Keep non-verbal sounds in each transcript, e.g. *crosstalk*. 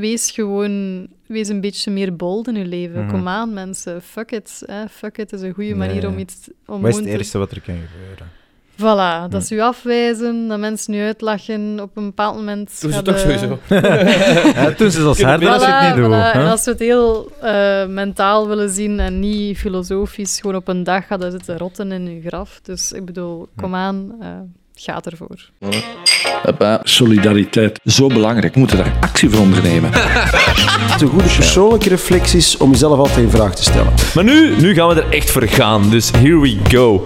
wees gewoon... Wees een beetje meer bold in je leven. Mhm. Kom aan, mensen. Fuck it. Hè. Fuck it is een goede manier om iets... Om Wat is het gewoon te- ergste wat er kan gebeuren? Voilà, dat ze u afwijzen, dat mensen u uitlachen. Op een bepaald moment... Doe ze toch sowieso. *laughs* *laughs* Ja, toen ze harder als je het Voilà, niet doet. voilà. En als we het heel eh, mentaal willen zien en niet filosofisch, gewoon op een dag gaat zitten rotten in je graf. Dus ik bedoel, kom aan, eh ga ervoor. Papa, solidariteit, zo belangrijk. We moeten daar actie voor ondernemen. Het is een goede persoonlijke reflecties om jezelf altijd in vraag te stellen. Maar nu, nu gaan we er echt voor gaan. Dus here we go.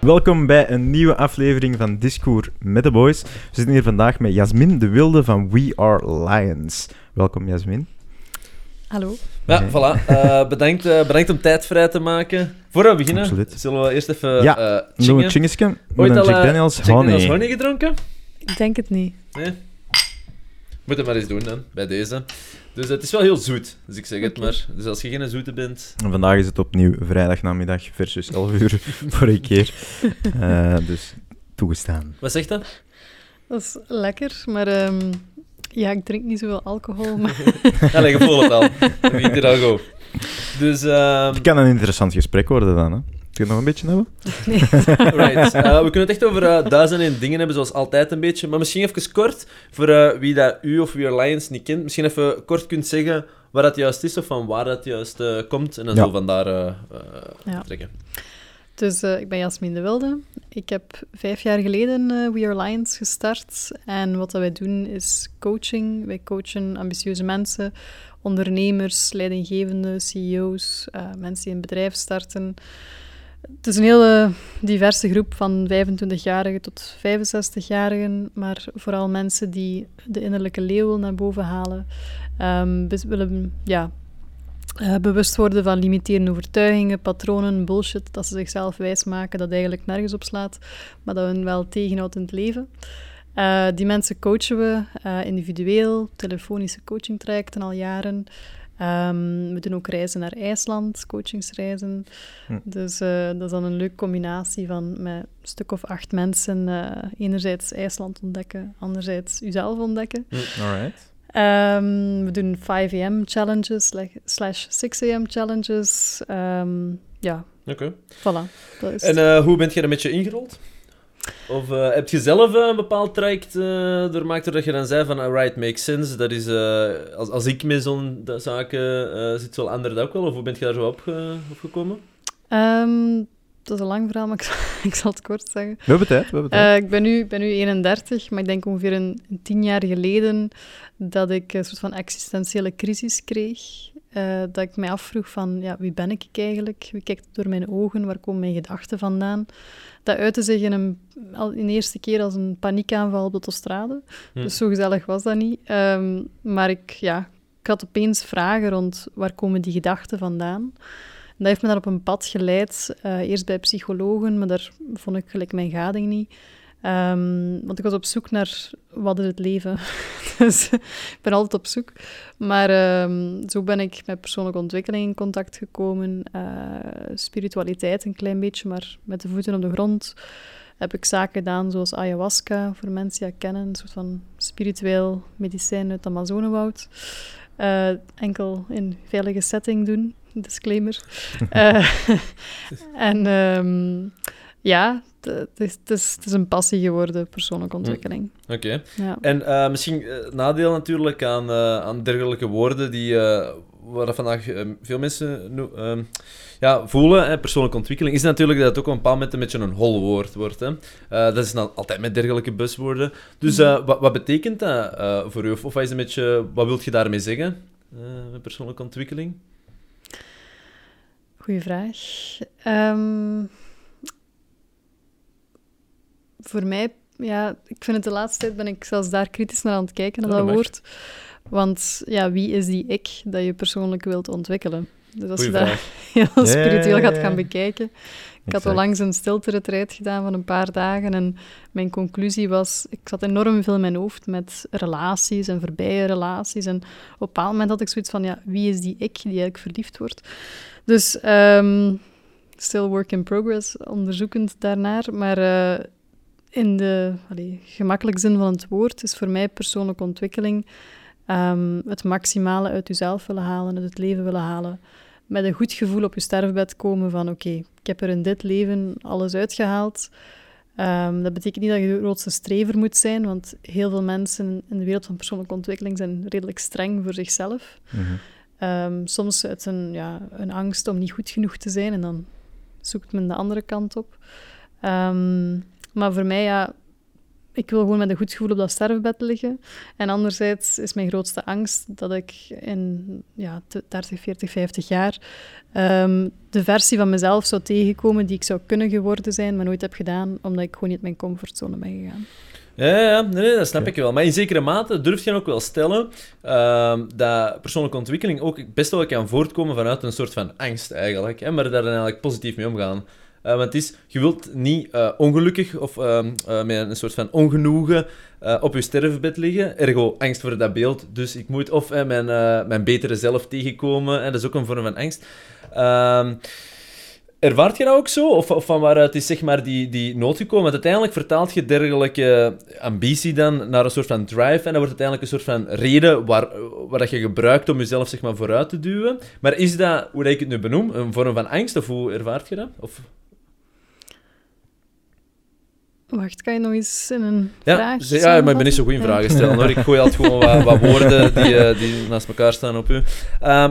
Welkom bij een nieuwe aflevering van Discours met de Boys. We zitten hier vandaag met Jasmin de Wilde van We Are Lions. Welkom Jasmin. Hallo? Ja, Nee. voilà. Eh, *laughs* bedankt, eh, bedankt om tijd vrij te maken. Voor we beginnen, Absoluut. zullen we eerst even Ja, eh Doen we chingen. een chingisje met een al, Jack Daniels Jack honey. Daniels honey gedronken? Ik denk het niet. Nee? Moet het maar eens doen dan, bij deze. Dus het is wel heel zoet, dus ik zeg het maar. Dus als je geen zoete bent... En vandaag is het opnieuw vrijdagnamiddag versus 11 uur *laughs* vorige keer. Eh, dus toegestaan. Wat zegt dat? Dat is lekker, maar ehm, ja, ik drink niet zoveel alcohol. Maar *laughs* Allee, je voelt *laughs* het al. Begint hier al. Dus, ehm Het kan een interessant gesprek worden dan, hè? Kun je het nog een beetje hebben? *laughs* right. Eh, we kunnen het echt over eh, duizend en dingen hebben, zoals altijd een beetje. Maar misschien even kort, voor eh, wie dat u of Are Lions niet kent, misschien even kort kunt zeggen waar dat juist is of van waar dat juist komt. En dan Ja. we vandaar Ja. trekken. Dus eh, ik ben Jasmin de Wilde. Ik heb vijf jaar geleden eh, We Are Lions gestart. En wat dat wij doen is coaching. Wij coachen ambitieuze mensen, ondernemers, leidinggevenden, CEO's, eh, mensen die een bedrijf starten. Het is een hele diverse groep van 25-jarigen tot 65-jarigen, maar vooral mensen die de innerlijke leeuw naar boven halen. Bes- willen ja, eh, bewust worden van limiterende overtuigingen, patronen, bullshit, dat ze zichzelf wijsmaken dat eigenlijk nergens op slaat, maar dat hun wel tegenhoudt in het leven. Eh, die mensen coachen we eh, individueel, telefonische coachingtrajecten al jaren. Ehm, we doen ook reizen naar IJsland, coachingsreizen. Hm. Dus dat is dan een leuke combinatie van met een stuk of acht mensen enerzijds IJsland ontdekken, anderzijds uzelf ontdekken. Alright. Ehm, we doen 5 am challenges like- slash 6 am challenges. Ehm, ja, Oké. voilà. Dat is En eh, hoe bent je er een beetje ingerold? Of eh, heb je zelf eh, een bepaald traject uh, doormaakt doordat je dan zei van alright, makes sense. Dat is, als, als ik met zo'n zaken zit, zal ander dat ook wel. Of hoe bent je daar zo op, ge- opgekomen? Ehm, dat is een lang verhaal, maar ik zal, *laughs* ik zal het kort zeggen. We hebben tijd, we hebben tijd. Eh, ik, ben nu, ik ben nu 31, maar ik denk ongeveer een, een tien jaar geleden dat ik een soort van existentiële crisis kreeg. Eh, dat ik mij afvroeg van, ja, wie ben ik eigenlijk? Wie kijkt door mijn ogen? Waar komen mijn gedachten vandaan? Dat uitte zich in, een, al, in de eerste keer als een paniekaanval op de autostrade. Hm. Dus zo gezellig was dat niet. Ehm, maar ik, ja, ik had opeens vragen rond waar komen die gedachten vandaan. Dat heeft me dan op een pad geleid. eh, eerst bij psychologen, maar daar vond ik gelijk mijn gading niet. Ehm, want ik was op zoek naar wat is het leven. *laughs* dus ik ben altijd op zoek. Maar ehm, zo ben ik met persoonlijke ontwikkeling in contact gekomen. eh, spiritualiteit een klein beetje, maar met de voeten op de grond. Heb ik zaken gedaan zoals ayahuasca, voor mensen die kennen. Een soort van spiritueel medicijn uit het Amazonewoud. Eh, enkel in veilige setting doen, *laughs* disclaimer. Eh, *laughs* en ehm, ja, het is, een passie geworden, persoonlijke ontwikkeling. Oké. Ja. En eh, misschien eh, nadeel natuurlijk aan, aan dergelijke woorden die, waar vandaag eh, veel mensen ehm, ja, voelen, hè, persoonlijke ontwikkeling, is natuurlijk dat het ook op een bepaald moment een beetje een hol woord wordt. Hè. Dat is dan altijd met dergelijke buswoorden. Dus eh, wat, wat betekent dat voor u? Of, wat, is een beetje, wat wilt je daarmee zeggen met persoonlijke ontwikkeling? Goeie vraag. Ehm, voor mij, ja, ik vind het de laatste tijd ben ik zelfs daar kritisch naar aan het kijken, naar Ja, dat woord. Want ja, wie is die ik dat je persoonlijk wilt ontwikkelen? Dus als Goeie je dat *laughs* heel Ja, spiritueel gaat gaan bekijken. Ik had Exact. onlangs een stilte-retreat gedaan van een paar dagen en mijn conclusie was, ik zat enorm veel in mijn hoofd met relaties en voorbije relaties. En op een bepaald moment had ik zoiets van, ja, wie is die ik die eigenlijk verliefd wordt? Dus, ehm, still work in progress, onderzoekend daarnaar. Maar eh, in de allee, gemakkelijke zin van het woord is voor mij persoonlijke ontwikkeling Ehm, het maximale uit jezelf willen halen, uit het leven willen halen. Met een goed gevoel op je sterfbed komen van oké, ik heb er in dit leven alles uitgehaald. Ehm, dat betekent niet dat je de grootste strever moet zijn, want heel veel mensen in de wereld van persoonlijke ontwikkeling zijn redelijk streng voor zichzelf. Mhm. Ehm, soms uit een, ja, een angst om niet goed genoeg te zijn en dan zoekt men de andere kant op. Ehm, maar voor mij, ja, ik wil gewoon met een goed gevoel op dat sterfbed liggen. En anderzijds is mijn grootste angst dat ik in ja, 30, 40, 50 jaar ehm, de versie van mezelf zou tegenkomen die ik zou kunnen geworden zijn, maar nooit heb gedaan, omdat ik gewoon niet uit mijn comfortzone ben gegaan. Ja, ja, ja. Nee, nee, dat snap ik wel. Maar in zekere mate durf je ook wel stellen ehm, dat persoonlijke ontwikkeling ook best wel kan voortkomen vanuit een soort van angst eigenlijk. Hè, maar daar dan eigenlijk positief mee omgaan. Eh, want is, je wilt niet eh, ongelukkig of ehm, eh, met een soort van ongenoegen op je sterfbed liggen. Ergo, angst voor dat beeld. Dus ik moet of mijn, mijn betere zelf tegenkomen. En dat is ook een vorm van angst. Ehm Ervaart je dat ook zo? Of, of van waaruit is zeg maar die, die nood gekomen? Want uiteindelijk vertaalt je dergelijke ambitie dan naar een soort van drive. En dat wordt uiteindelijk een soort van reden waar, waar dat je gebruikt om jezelf zeg maar, vooruit te duwen. Maar is dat, hoe dat ik het nu benoem, een vorm van angst? Of hoe ervaart je dat? Of... Wacht, kan je nog eens in een ja, vraag Ja, maar ik ben niet zo goed in vragen stellen hoor. Ik gooi altijd gewoon wat, wat woorden die, uh, *laughs* die naast elkaar staan op u. Uh,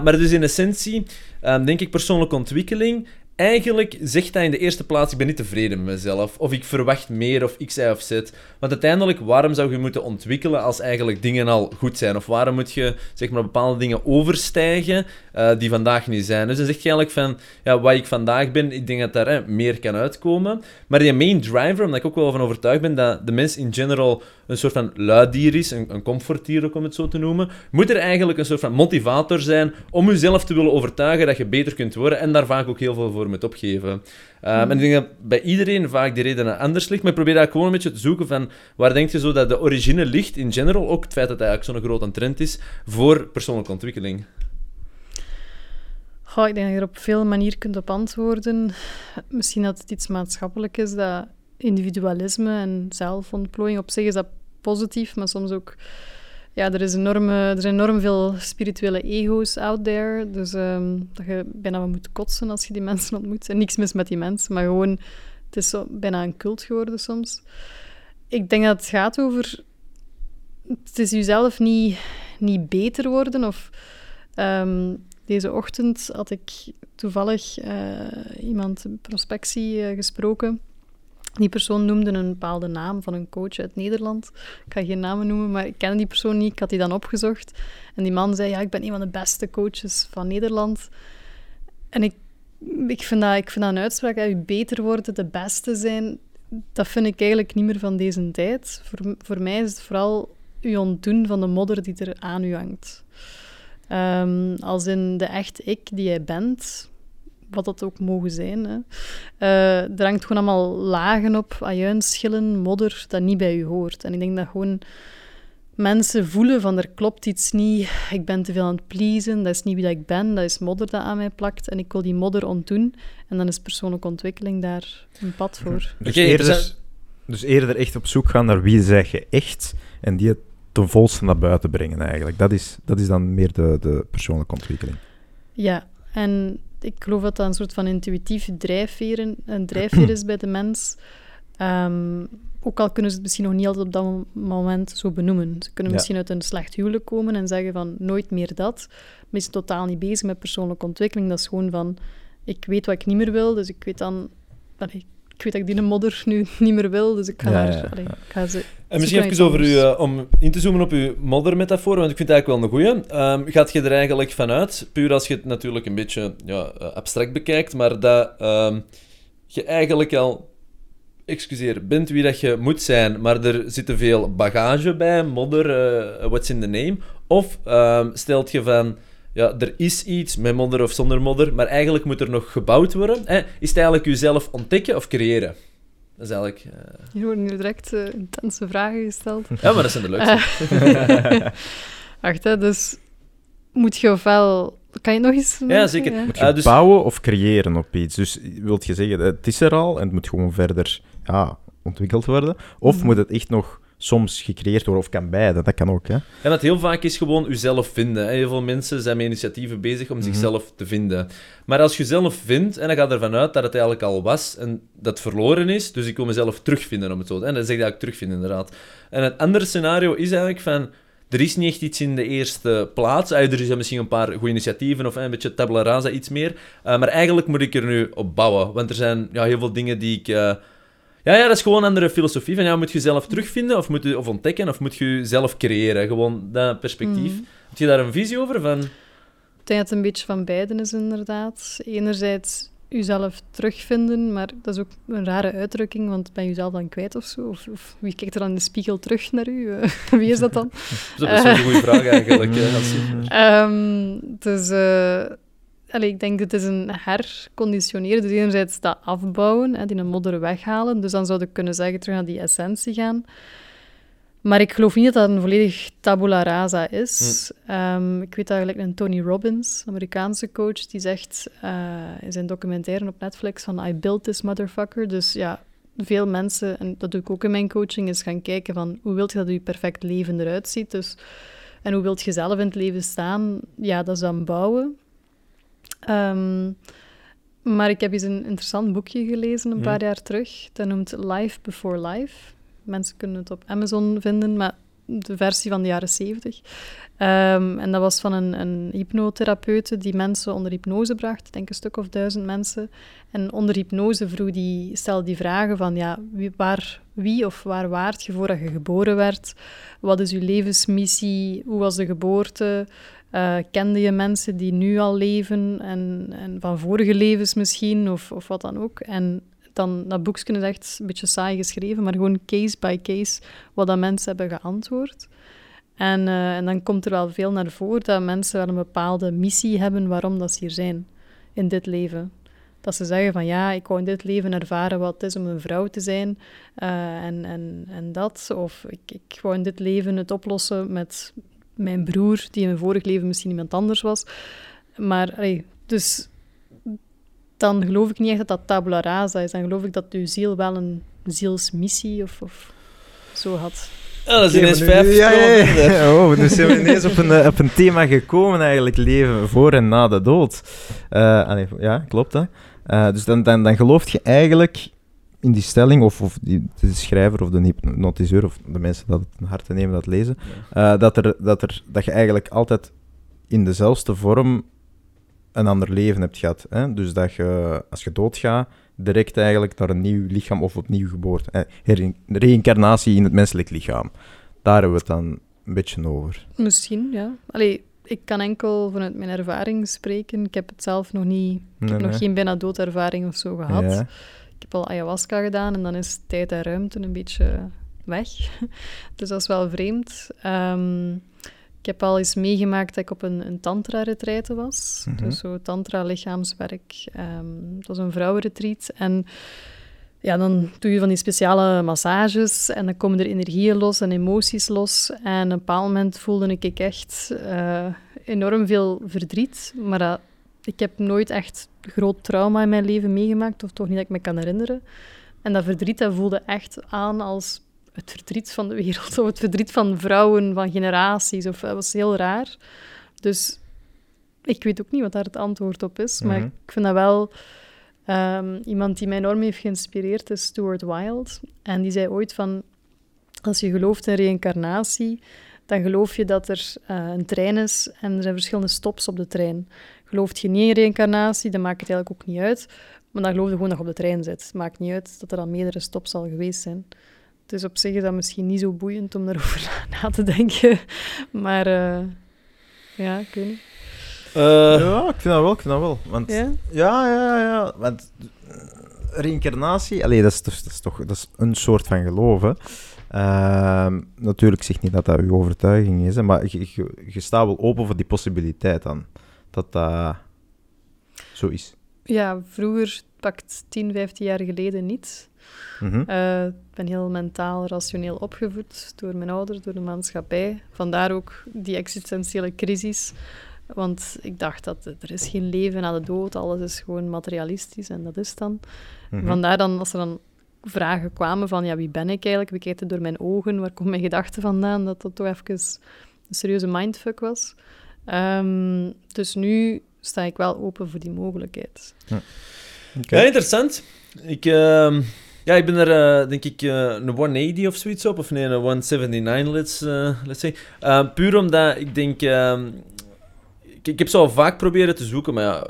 maar dus in essentie, uh, denk ik persoonlijke ontwikkeling eigenlijk zegt hij in de eerste plaats: ik ben niet tevreden met mezelf. Of ik verwacht meer of x, y of z. Want uiteindelijk, waarom zou je moeten ontwikkelen als eigenlijk dingen al goed zijn? Of waarom moet je zeg maar, bepaalde dingen overstijgen uh, die vandaag niet zijn? Dus dan zeg je eigenlijk van: ja, wat ik vandaag ben, ik denk dat daar hè, meer kan uitkomen. Maar die main driver, omdat ik ook wel van overtuigd ben dat de mens in general een soort van luiddier is, een, een ook om het zo te noemen, moet er eigenlijk een soort van motivator zijn om jezelf te willen overtuigen dat je beter kunt worden en daar vaak ook heel veel voor moet opgeven. Um, En ik denk dat bij iedereen vaak die reden anders ligt, maar ik probeer daar gewoon een beetje te zoeken van waar denk je zo dat de origine ligt in general, ook het feit dat het eigenlijk zo'n grote trend is voor persoonlijke ontwikkeling. Goh, ik denk dat je er op veel manieren kunt op antwoorden. Misschien dat het iets maatschappelijk is, dat individualisme en zelfontplooiing op zich is dat positief, maar soms ook... Ja, er, is enorme, er zijn enorm veel spirituele ego's out there. Dus ehm, dat je bijna wat moet kotsen als je die mensen ontmoet. En niks mis met die mensen, maar gewoon... Het is zo bijna een cult geworden soms. Ik denk dat het gaat over... Het is jezelf niet, niet beter worden of... Um, deze ochtend had ik toevallig uh, iemand prospectie uh, gesproken die persoon noemde een bepaalde naam van een coach uit Nederland. Ik ga geen namen noemen, maar ik ken die persoon niet. Ik had die dan opgezocht. En die man zei, ja, ik ben een van de beste coaches van Nederland. En ik, ik, vind, dat, ik vind dat een uitspraak, je beter worden, de beste zijn, dat vind ik eigenlijk niet meer van deze tijd. Voor, voor mij is het vooral je ontdoen van de modder die er aan u hangt. Um, als in de echte ik die jij bent, wat dat ook mogen zijn. Hè. Uh, er hangt gewoon allemaal lagen op, ajuinschillen, modder, dat niet bij u hoort. En ik denk dat gewoon mensen voelen van er klopt iets niet, ik ben te veel aan het pleasen, dat is niet wie dat ik ben, dat is modder dat aan mij plakt en ik wil die modder ontdoen. En dan is persoonlijke ontwikkeling daar een pad voor. Dus, okay, eerder, dus eerder echt op zoek gaan naar wie zeg je echt en die het ten volste naar buiten brengen eigenlijk. Dat is, dat is dan meer de, de persoonlijke ontwikkeling. Ja, en ik geloof dat dat een soort van intuïtief drijfveer, een drijfveer is bij de mens. Um, ook al kunnen ze het misschien nog niet altijd op dat moment zo benoemen. Ze kunnen misschien uit een slecht huwelijk komen en zeggen van nooit meer dat. Maar is totaal niet bezig met persoonlijke ontwikkeling. Dat is gewoon van, ik weet wat ik niet meer wil, dus ik weet dan... ik weet dat ik die modder nu niet meer wil, dus ik ga, ja, daar, allee, ik ga ze... En misschien even over u, uh, om in te zoomen op uw moddermetafoor, want ik vind het eigenlijk wel een goeie. Um, gaat je er eigenlijk vanuit, puur als je het natuurlijk een beetje ja, uh, abstract bekijkt, maar dat um, je eigenlijk al, excuseer, bent wie dat je moet zijn, maar er zit te veel bagage bij, modder, uh, what's in the name? Of um, stelt je van ja, er is iets met modder of zonder modder, maar eigenlijk moet er nog gebouwd worden. Hè? Is het eigenlijk jezelf ontdekken of creëren? Dat is eigenlijk... Uh... Hier worden nu direct uh, intense vragen gesteld. Ja, maar dat zijn de leukste. *laughs* Wacht, hè, dus moet je ofwel... Kan je nog eens... Ja, zeker. Ja. Moet je uh, dus... bouwen of creëren op iets? Dus wilt je zeggen, het is er al en het moet gewoon verder ja, ontwikkeld worden? Of mm. moet het echt nog soms gecreëerd worden, of kan beide, dat kan ook. Hè? En dat heel vaak is gewoon jezelf vinden. Heel veel mensen zijn met initiatieven bezig om Mhm. zichzelf te vinden. Maar als je jezelf vindt, en dan gaat ervan uit dat het eigenlijk al was en dat het verloren is, dus ik wil mezelf terugvinden om het zo te En dan zeg je eigenlijk terugvinden, inderdaad. En het andere scenario is eigenlijk van... Er is niet echt iets in de eerste plaats. Er zijn misschien een paar goede initiatieven of een beetje tabula rasa, iets meer. Eh, maar eigenlijk moet ik er nu op bouwen. Want er zijn ja, heel veel dingen die ik... eh, ja, ja, dat is gewoon een andere filosofie. Van, ja, moet je jezelf terugvinden of, moet je, of ontdekken of moet je zelf creëren? Gewoon dat perspectief. Mm. Heb je daar een visie over? Van... Ik denk dat het een beetje van beiden is, inderdaad. Enerzijds jezelf terugvinden, maar dat is ook een rare uitdrukking, want ben je jezelf dan kwijt of zo? Of, of wie kijkt er dan in de spiegel terug naar u? Eh, *laughs* wie is dat dan? *laughs* Dat is een goede vraag eigenlijk. hè, *laughs* als je- Ehm, dus eh, allee, ik denk dat het is een herconditioneren. Dus enerzijds dat afbouwen, hè, die een modder weghalen. Dus dan zou ik kunnen zeggen terug naar die essentie gaan. Maar ik geloof niet dat dat een volledig tabula rasa is. Ehm, ik weet eigenlijk een Tony Robbins, Amerikaanse coach, die zegt eh, in zijn documentaire op Netflix van I built this motherfucker. Dus ja, veel mensen, en dat doe ik ook in mijn coaching, is gaan kijken van hoe wilt je dat je perfect leven eruit ziet. Dus, en hoe wilt je zelf in het leven staan? Ja, dat is dan bouwen. Ehm, maar ik heb eens een interessant boekje gelezen een Mhm. paar jaar terug. Dat noemt Life Before Life. Mensen kunnen het op Amazon vinden, maar de versie van de jaren zeventig. Ehm, en dat was van een, een hypnotherapeute die mensen onder hypnose bracht. Ik denk een stuk of duizend mensen. En onder hypnose vroeg die, stelde die vragen van ja, wie, waar, wie of waar waart je voordat je geboren werd? Wat is je levensmissie? Hoe was de geboorte? Eh, kende je mensen die nu al leven en, en van vorige levens misschien, of, of wat dan ook? En dan, dat boekje is echt een beetje saai geschreven, maar gewoon case by case wat dat mensen hebben geantwoord. En, eh, en dan komt er wel veel naar voren dat mensen wel een bepaalde missie hebben waarom dat ze hier zijn in dit leven. Dat ze zeggen van ja, ik wou in dit leven ervaren wat het is om een vrouw te zijn eh, en, en, en dat. Of ik, ik wou in dit leven het oplossen met mijn broer, die in mijn vorig leven misschien iemand anders was. Maar, allee, dus dan geloof ik niet echt dat dat tabula rasa is. Dan geloof ik dat uw ziel wel een zielsmissie of, of zo had. Ja, dat is ineens nu- vijf ja, ja. *laughs* Oh, nu zijn we ineens op een, eh, op een thema gekomen, eigenlijk, leven voor en na de dood. Eh, allee, ja, klopt, hè. Eh, dus dan, dan, dan geloof je eigenlijk in die stelling, of, of die, de schrijver of de hypnotiseur, of de mensen dat het een hart te nemen dat lezen, eh, dat, er, dat, er, dat je eigenlijk altijd in dezelfde vorm een ander leven hebt gehad. Hè? Dus dat je, als je doodgaat, direct eigenlijk naar een nieuw lichaam of opnieuw geboorte. Eh, reïncarnatie in het menselijk lichaam. Daar hebben we het dan een beetje over. Misschien, ja. Allee, ik kan enkel vanuit mijn ervaring spreken. Ik heb het zelf nog niet... Ik Nee, heb nog geen bijna doodervaring of zo gehad. Ja. Ik heb al ayahuasca gedaan en dan is tijd en ruimte een beetje weg. *laughs* dus dat is wel vreemd. Ehm, ik heb al eens meegemaakt dat ik op een, een tantra-retraite was. Mhm. Dus zo tantra-lichaamswerk. Ehm het was een vrouwenretreat. En ja, dan doe je van die speciale massages en dan komen er energieën los en emoties los. En op een bepaald moment voelde ik echt eh, enorm veel verdriet. Maar dat, ik heb nooit echt groot trauma in mijn leven meegemaakt, of toch niet dat ik me kan herinneren. En dat verdriet dat voelde echt aan als het verdriet van de wereld, *laughs* of het verdriet van vrouwen, van generaties. Of, dat was heel raar. Dus ik weet ook niet wat daar het antwoord op is, maar Mhm. ik vind dat wel... ehm, iemand die mij enorm heeft geïnspireerd is Stuart Wilde. En die zei ooit van... Als je gelooft in reïncarnatie, dan geloof je dat er eh, een trein is en er zijn verschillende stops op de trein. Gelooft je niet in reïncarnatie, dan maakt het eigenlijk ook niet uit. Maar dan geloof je gewoon dat je op de trein zit. Het maakt niet uit dat er al meerdere stops al geweest zijn. Dus op zich is dat misschien niet zo boeiend om daarover *laughs* na te denken. Maar eh, ja, ik weet niet. Eh, ja, ik vind dat wel, ik vind dat wel. Want, Ja? ja, ja, ja. Want eh, reïncarnatie, allee, dat, is, dat, is toch dat is een soort van geloof. Hè. Ehm, natuurlijk zeg niet dat dat uw overtuiging is, hè, maar je, je, je staat wel open voor die possibiliteit dan. Dat dat zo is. Ja, vroeger, pakt 10, 15 jaar geleden niet. Mhm. Eh, ik ben heel mentaal, rationeel opgevoed door mijn ouders, door de maatschappij. Vandaar ook die existentiële crisis. Want ik dacht dat er is geen leven na de dood, alles is gewoon materialistisch en dat is dan. Mhm. Vandaar dan, als er dan vragen kwamen van, ja, wie ben ik eigenlijk? Wie kijkt het door mijn ogen? Waar komt mijn gedachten vandaan? Dat dat toch even een serieuze mindfuck was. Ehm, dus nu sta ik wel open voor die mogelijkheid. Oké. Ja, interessant. Ik, ehm, ja, ik ben er, eh, denk ik, eh, een 180 of zoiets op. Of nee, een 179, let's, eh, let's say. Eh, puur omdat ik denk... ehm, ik, ik heb zo al vaak proberen te zoeken, maar ja...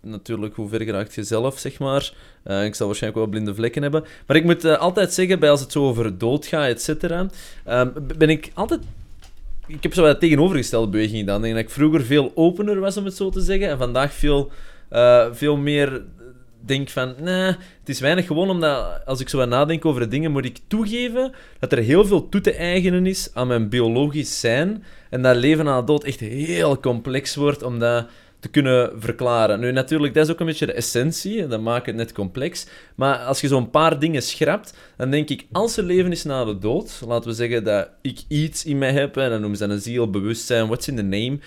Natuurlijk, hoe ver geraakt je zelf, zeg maar. Eh, ik zal waarschijnlijk wel blinde vlekken hebben. Maar ik moet altijd zeggen, bij als het zo over dood gaat, et cetera, ehm, ben ik altijd ik heb zo wat tegenovergestelde beweging gedaan. Ik denk dat ik vroeger veel opener was, om het zo te zeggen. En vandaag veel, eh, veel meer denk van, nee, het is weinig gewoon omdat, als ik zo wat nadenk over de dingen, moet ik toegeven dat er heel veel toe te eigenen is aan mijn biologisch zijn. En dat leven na de dood echt heel complex wordt om dat te kunnen verklaren. Nu, natuurlijk, dat is ook een beetje de essentie. en Dat maakt het net complex. Maar als je zo'n paar dingen schrapt, dan denk ik, als er leven is na de dood, laten we zeggen dat ik iets in mij heb, en dan noemen ze dat een ziel, bewustzijn, what's in the name,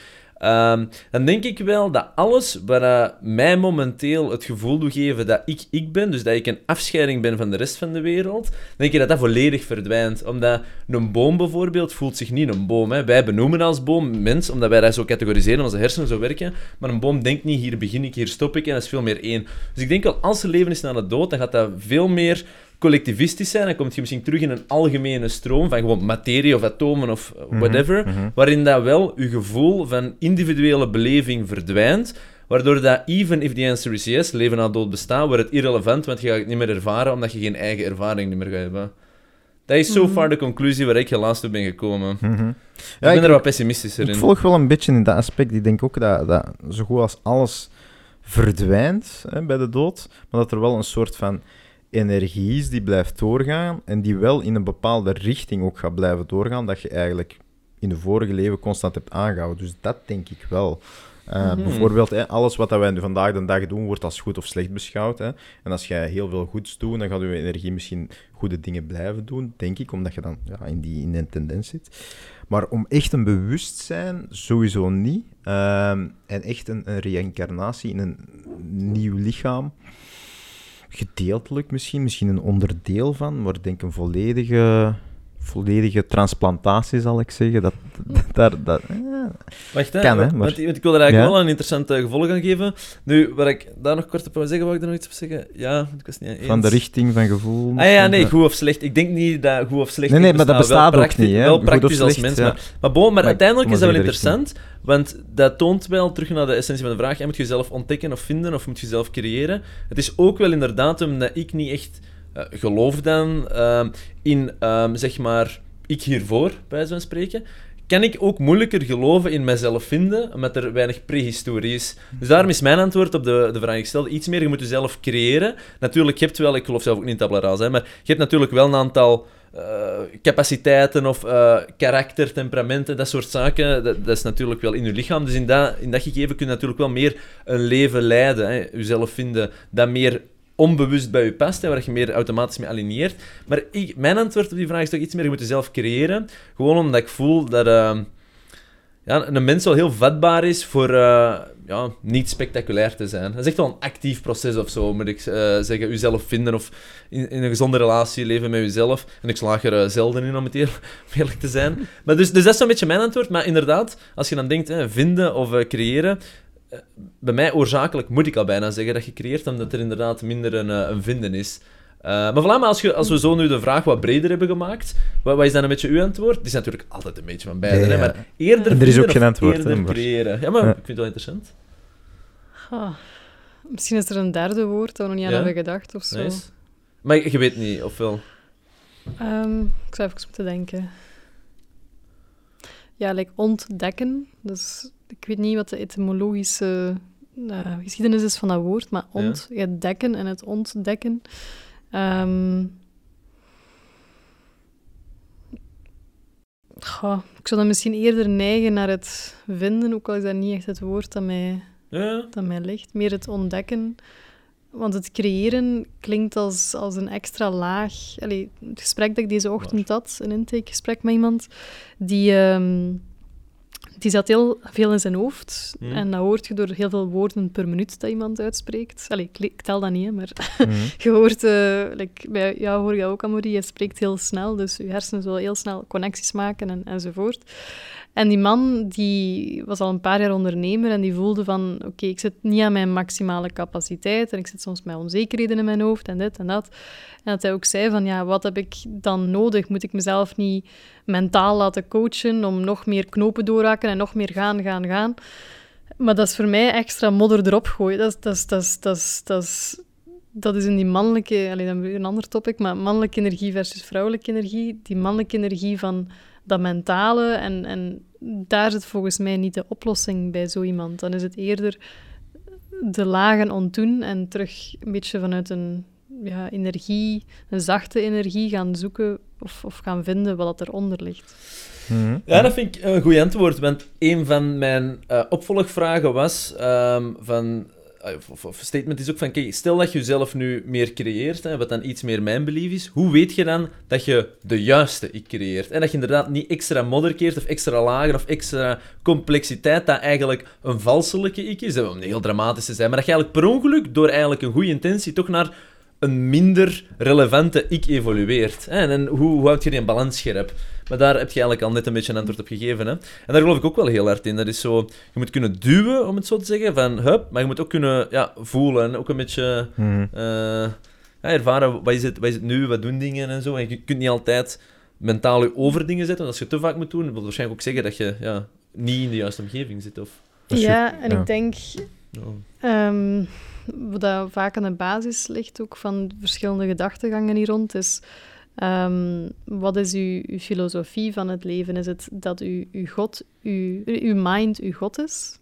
ehm, dan denk ik wel dat alles wat eh, mij momenteel het gevoel doet geven dat ik ik ben, dus dat ik een afscheiding ben van de rest van de wereld, denk ik dat dat volledig verdwijnt. Omdat een boom bijvoorbeeld voelt zich niet een boom. Hè. Wij benoemen als boom mens, omdat wij dat zo categoriseren, onze hersenen zo werken. Maar een boom denkt niet, hier begin ik, hier stop ik, en dat is veel meer één. Dus ik denk wel, als er leven is na de dood, dan gaat dat veel meer collectivistisch zijn. Dan komt je misschien terug in een algemene stroom van gewoon materie of atomen of uh, whatever, waarin dat wel je gevoel van individuele beleving verdwijnt, waardoor dat even if the answer is yes, leven na dood bestaat, wordt het irrelevant, want je gaat het niet meer ervaren, omdat je geen eigen ervaring meer gaat hebben. Dat is so far de conclusie waar ik helaas toe ben gekomen. Mhm. ik Ja, ben ik- er wat pessimistischer Ik in. volg wel een beetje in dat aspect. Ik denk ook dat, dat zo goed als alles verdwijnt hè, bij de dood, maar dat er wel een soort van energie is die blijft doorgaan en die wel in een bepaalde richting ook gaat blijven doorgaan, dat je eigenlijk in de vorige leven constant hebt aangehouden. Dus dat denk ik wel. Uh, Mhm. Bijvoorbeeld, hè, alles wat wij vandaag de dag doen, wordt als goed of slecht beschouwd. Hè. En als jij heel veel goeds doet, dan gaat je energie misschien goede dingen blijven doen, denk ik, omdat je dan ja, in, die, in die tendens zit. Maar om echt een bewustzijn, sowieso niet. Ehm, en echt een, een reïncarnatie in een nieuw lichaam, gedeeltelijk misschien, misschien een onderdeel van, maar ik denk een volledige, volledige transplantatie, zal ik zeggen. Dat, dat, daar- dat, eh, Wacht, hè. Kan, hè, want, maar- want ik wil er eigenlijk Ja. wel een interessant gevolg aan geven. Nu, wat ik daar nog kort op wil zeggen, wou ik er nog iets op zeggen? Ja, ik was niet eens. van de richting van gevoel. Ah ja, nee, goed of slecht. Ik denk niet dat goed of slecht Nee, nee, maar dat bestaat. wel ook niet, hè. Wel praktisch als mens. ja. Maar, maar, bon, maar Maar uiteindelijk is dat wel interessant, want dat toont wel terug naar de essentie van de vraag. hè, Moet je jezelf ontdekken of vinden, of moet je jezelf creëren? Het is ook wel inderdaad omdat ik niet echt eh, geloof dan ehm, in, ehm, zeg maar, ik hiervoor, bij van spreken. Kan ik ook moeilijker geloven in mezelf vinden, omdat er weinig prehistorie is. Dus daarom is mijn antwoord op de, de vraag stelde iets meer, je moet jezelf creëren. Natuurlijk, je hebt wel, ik geloof zelf ook niet in tabula rasa, maar je hebt natuurlijk wel een aantal eh, capaciteiten of eh, karakter, temperamenten, dat soort zaken. Dat, dat is natuurlijk wel in je lichaam. Dus in dat, in dat gegeven kun je natuurlijk wel meer een leven leiden. Hè, jezelf vinden dat meer onbewust bij je past, hè, waar je meer automatisch mee aligneert. Maar ik, mijn antwoord op die vraag is toch iets meer, je moet jezelf creëren. Gewoon omdat ik voel dat ehm, ja, een mens wel heel vatbaar is voor eh, ja, niet spectaculair te zijn. Dat is echt wel een actief proces of zo, moet ik eh, zeggen. Jezelf vinden of in, een gezonde relatie leven met jezelf. En ik slaag er eh, zelden in, om het *laughs* eerlijk te zijn. Maar dus, dus dat is zo'n beetje mijn antwoord. Maar inderdaad, als je dan denkt, hè, vinden of eh, creëren... eh, bij mij oorzakelijk moet ik al bijna zeggen dat je creëert, omdat er inderdaad minder een, eh, een vinden is. Eh, maar voilà, maar als, je, als we zo nu de vraag wat breder hebben gemaakt, wat, wat is dan een beetje uw antwoord? Het is natuurlijk altijd een beetje van beide, Ja, hè, ja. maar eerder En er is ook geen antwoord, hè, eerder creëren. Ja, maar Ja. ik vind het wel interessant. Misschien is er een derde woord dat we nog niet aan Ja? hebben gedacht of zo. Nice. Maar je je weet niet, of wel? Ehm, ik zou even moeten denken. Ja, like ontdekken. Dus ik weet niet wat de etymologische eh, geschiedenis is van dat woord, maar ont, het dekken en het ontdekken. Ehm, goh, ik zou dan misschien eerder neigen naar het vinden, ook al is dat niet echt het woord dat mij Ja. dat mij ligt. Meer het ontdekken. Want het creëren klinkt als, als een extra laag. Allee, het gesprek dat ik deze ochtend had, een intakegesprek met iemand, die, ehm, die zat heel veel in zijn hoofd. Hmm. En dat hoort je door heel veel woorden per minuut dat iemand uitspreekt. Allee, ik, ik tel dat niet, hè, maar Mhm. *laughs* je hoort... like, bij jou hoor je ook, Amory, je spreekt heel snel, dus je hersenen zullen heel snel connecties maken en, enzovoort. En die man die was al een paar jaar ondernemer en die voelde van oké, ik zit niet aan mijn maximale capaciteit en ik zit soms met onzekerheden in mijn hoofd en dit en dat. En dat hij ook zei van ja, wat heb ik dan nodig? Moet ik mezelf niet mentaal laten coachen om nog meer knopen doorhakken en nog meer gaan, gaan, gaan? Maar dat is voor mij extra modder erop gooien. Dat is, dat is, dat is, dat dat is, dat is in die mannelijke, alleen dan een ander topic, maar mannelijke energie versus vrouwelijke energie. Die mannelijke energie van dat mentale. En, en daar zit volgens mij niet de oplossing bij zo iemand. Dan is het eerder de lagen ontdoen en terug een beetje vanuit een ja, energie, een zachte energie gaan zoeken of, of gaan vinden wat dat eronder ligt. Mhm. Ja, dat vind ik een goed antwoord. Want een van mijn eh, opvolgvragen was ehm, van... eh, Of, statement is ook van, kijk, stel dat je jezelf nu meer creëert, hè, wat dan iets meer mijn belief is, hoe weet je dan dat je de juiste ik creëert? En dat je inderdaad niet extra modder keert, of extra lagen, of extra complexiteit, dat eigenlijk een valselijke ik is, om heel dramatisch te zijn, maar dat je eigenlijk per ongeluk, door eigenlijk een goede intentie, toch naar een minder relevante ik evolueert. Hè? En hoe, hoe houd je die balans scherp? Maar daar heb je eigenlijk al net een beetje een antwoord op gegeven. Hè? En daar geloof ik ook wel heel hard in. Dat is zo, je moet kunnen duwen, om het zo te zeggen, van hup, maar je moet ook kunnen ja, voelen en ook een beetje Mhm. eh, ja, ervaren, wat is, het, wat is het nu, wat doen dingen en zo. En je kunt niet altijd mentaal je over dingen zetten, want als je het te vaak moet doen, wil dat waarschijnlijk ook zeggen dat je ja, niet in de juiste omgeving zit. Of, Ja, en ja. ik denk ja. Ehm, wat dat vaak aan de basis ligt ook van de verschillende gedachtegangen hier rond, is ehm, wat is uw, uw filosofie van het leven? Is het dat uw, uw God, uw, uw mind uw God is?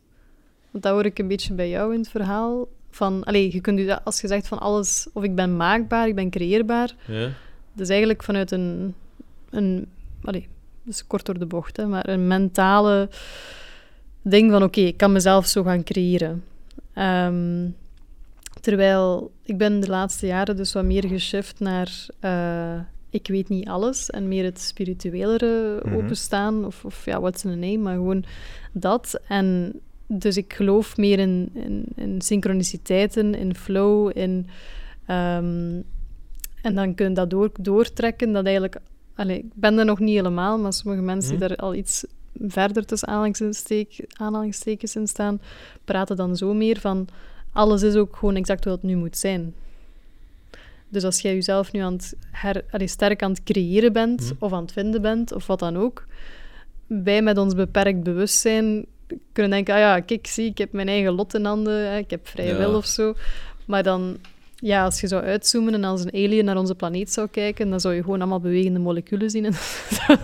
Want dat hoor ik een beetje bij jou in het verhaal. Van, allee, je kunt u dat, als je zegt van alles, of ik ben maakbaar, ik ben creëerbaar, Ja. is eigenlijk vanuit een, een allee, dat is kort door de bocht, hè, maar een mentale ding van oké, ik kan mezelf zo gaan creëren. Ehm, terwijl ik ben de laatste jaren dus wat meer geshift naar eh, ik weet niet alles en meer het spirituelere Mhm. openstaan of, of ja, what's in a name, maar gewoon dat. En dus ik geloof meer in, in, in synchroniciteiten, in flow, in... ehm, en dan kun je dat door, doortrekken, dat eigenlijk... Allee, ik ben er nog niet helemaal, maar sommige mensen Mhm. die daar al iets verder tussen aanhalingstekens in staan, praten dan zo meer van alles is ook gewoon exact wat het nu moet zijn. Dus als jij jezelf nu aan het her, allee, sterk aan het creëren bent, Mhm. of aan het vinden bent, of wat dan ook, wij met ons beperkt bewustzijn kunnen denken, ah ja, kijk, zie, ik heb mijn eigen lot in handen, hè, ik heb vrije Ja. wil of zo. Maar dan, ja, als je zou uitzoomen en als een alien naar onze planeet zou kijken, dan zou je gewoon allemaal bewegende moleculen zien. En,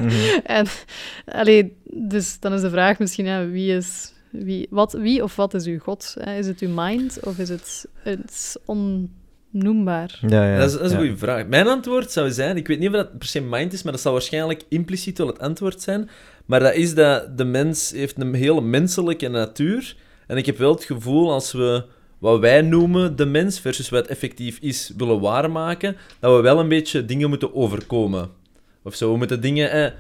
*laughs* en allee, dus dan is de vraag misschien, ja, wie is... Wie, wat, wie of wat is uw god? Hè? Is het uw mind of is het, het onnoembaar? Ja, ja. dat is, dat is een goede vraag. Mijn antwoord zou zijn, ik weet niet of dat per se mind is, maar dat zal waarschijnlijk impliciet wel het antwoord zijn. Maar dat is dat de mens heeft een hele menselijke natuur. En ik heb wel het gevoel, als we wat wij noemen de mens versus wat effectief is willen waarmaken, dat we wel een beetje dingen moeten overkomen. Of zo, we moeten dingen eh,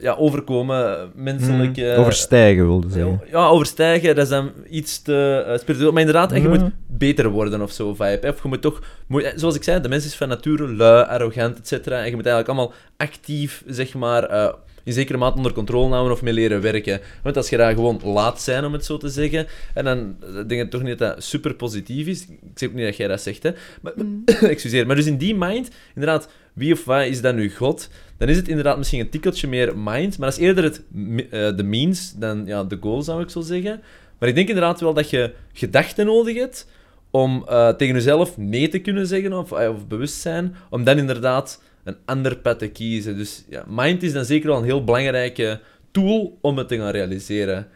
ja, overkomen, eh, menselijk... Mhm. eh, Overstijgen, wilde zeggen. Ja, overstijgen, dat is dan iets te eh, spiritueel. Maar inderdaad, en je moet beter worden of zo, vibe. Of je moet toch... moet- eh, zoals ik zei, de mens is van nature lui, arrogant, et cetera. En je moet eigenlijk allemaal actief, zeg maar... eh, in zekere mate onder controle houden of mee leren werken. Want als je daar gewoon laat zijn, om het zo te zeggen, en dan eh, denk ik toch niet dat dat super positief is. Ik zeg ook niet dat jij dat zegt, hè. Maar, Mm. *coughs* excuseer. Maar dus in die mind, inderdaad, wie of wat is dan nu God? Dan is het inderdaad misschien een tikkeltje meer mind, maar dat is eerder het, eh, de means dan ja, de goal, zou ik zo zeggen. Maar ik denk inderdaad wel dat je gedachten nodig hebt om eh, tegen jezelf nee te kunnen zeggen of, eh, of bewust zijn, om dan inderdaad een ander pad te kiezen. Dus ja, mind is dan zeker wel een heel belangrijke tool om het te gaan realiseren.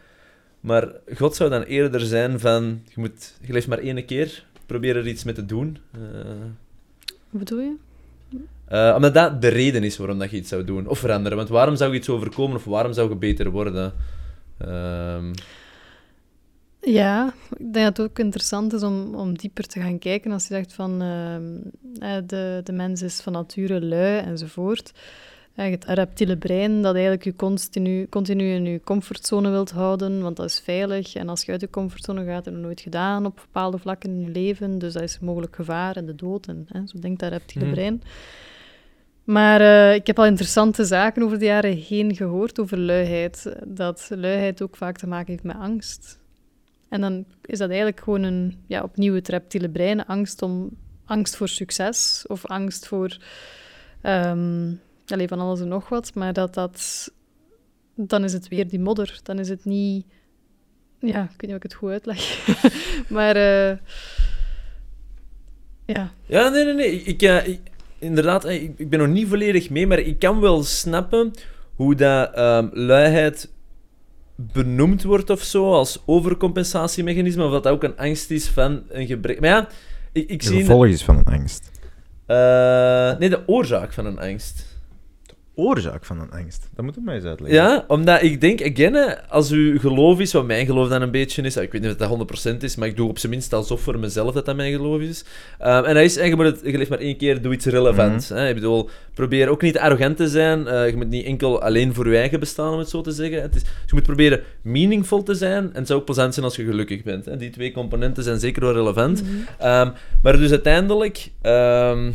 Maar God zou dan eerder zijn van, je, moet, je leeft maar één keer, probeer er iets mee te doen. Wat bedoel je? Eh, omdat dat de reden is waarom dat je iets zou doen of veranderen. Want waarom zou je iets overkomen of waarom zou je beter worden? Ehm, Ja, ik denk dat het ook interessant is om, om dieper te gaan kijken. Als je zegt van ehm, eh, de, de mens is van nature lui enzovoort. Eh, het reptiele brein dat eigenlijk je continu, continu in je comfortzone wilt houden, want dat is veilig. En als je uit je comfortzone gaat, heb je nooit gedaan op bepaalde vlakken in je leven. Dus dat is mogelijk gevaar en de dood. En, hè, zo denkt dat reptiele Mhm. brein. Maar eh, ik heb al interessante zaken over de jaren heen gehoord over luiheid. Dat luiheid ook vaak te maken heeft met angst. En dan is dat eigenlijk gewoon een, ja, opnieuw het reptiele brein. Angst, om, angst voor succes of angst voor ehm allee, van alles en nog wat. Maar dat dat... Dan is het weer die modder. Dan is het niet... Ja, ik weet niet ik het goed uitleg. *laughs* maar... eh, ja, Ja, nee, nee, nee. Ik, eh, ik- inderdaad, eh, ik, ik ben nog niet volledig mee, maar ik kan wel snappen hoe dat ehm, luiheid benoemd wordt of zo, als overcompensatiemechanisme, of dat dat ook een angst is van een gebrek. Maar ja, ik, ik De zie... gevolg is van een angst. eh, nee, de oorzaak van een angst. Oorzaak van een angst. Dat moet je mij eens uitleggen. Ja, omdat ik denk, again, als uw geloof is, wat mijn geloof dan een beetje is, ik weet niet of dat 100% is, maar ik doe op zijn minst alsof voor mezelf dat dat mijn geloof is. Ehm, en dat is, en je, moet het, je leeft maar één keer, doe iets relevant. hè. Ik bedoel, probeer ook niet arrogant te zijn. eh, je moet niet enkel alleen voor je eigen bestaan, om het zo te zeggen. Het is, dus je moet proberen meaningful te zijn, en het zou ook plezant zijn als je gelukkig bent. Hè. Die twee componenten zijn zeker wel relevant. Ehm, maar dus uiteindelijk, ehm,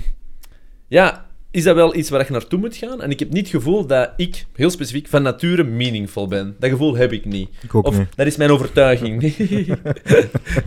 ja, is dat wel iets waar je naartoe moet gaan. En ik heb niet het gevoel dat ik, heel specifiek, van nature meaningful ben. Dat gevoel heb ik niet. Ik ook Of niet. dat is mijn overtuiging. *laughs* ik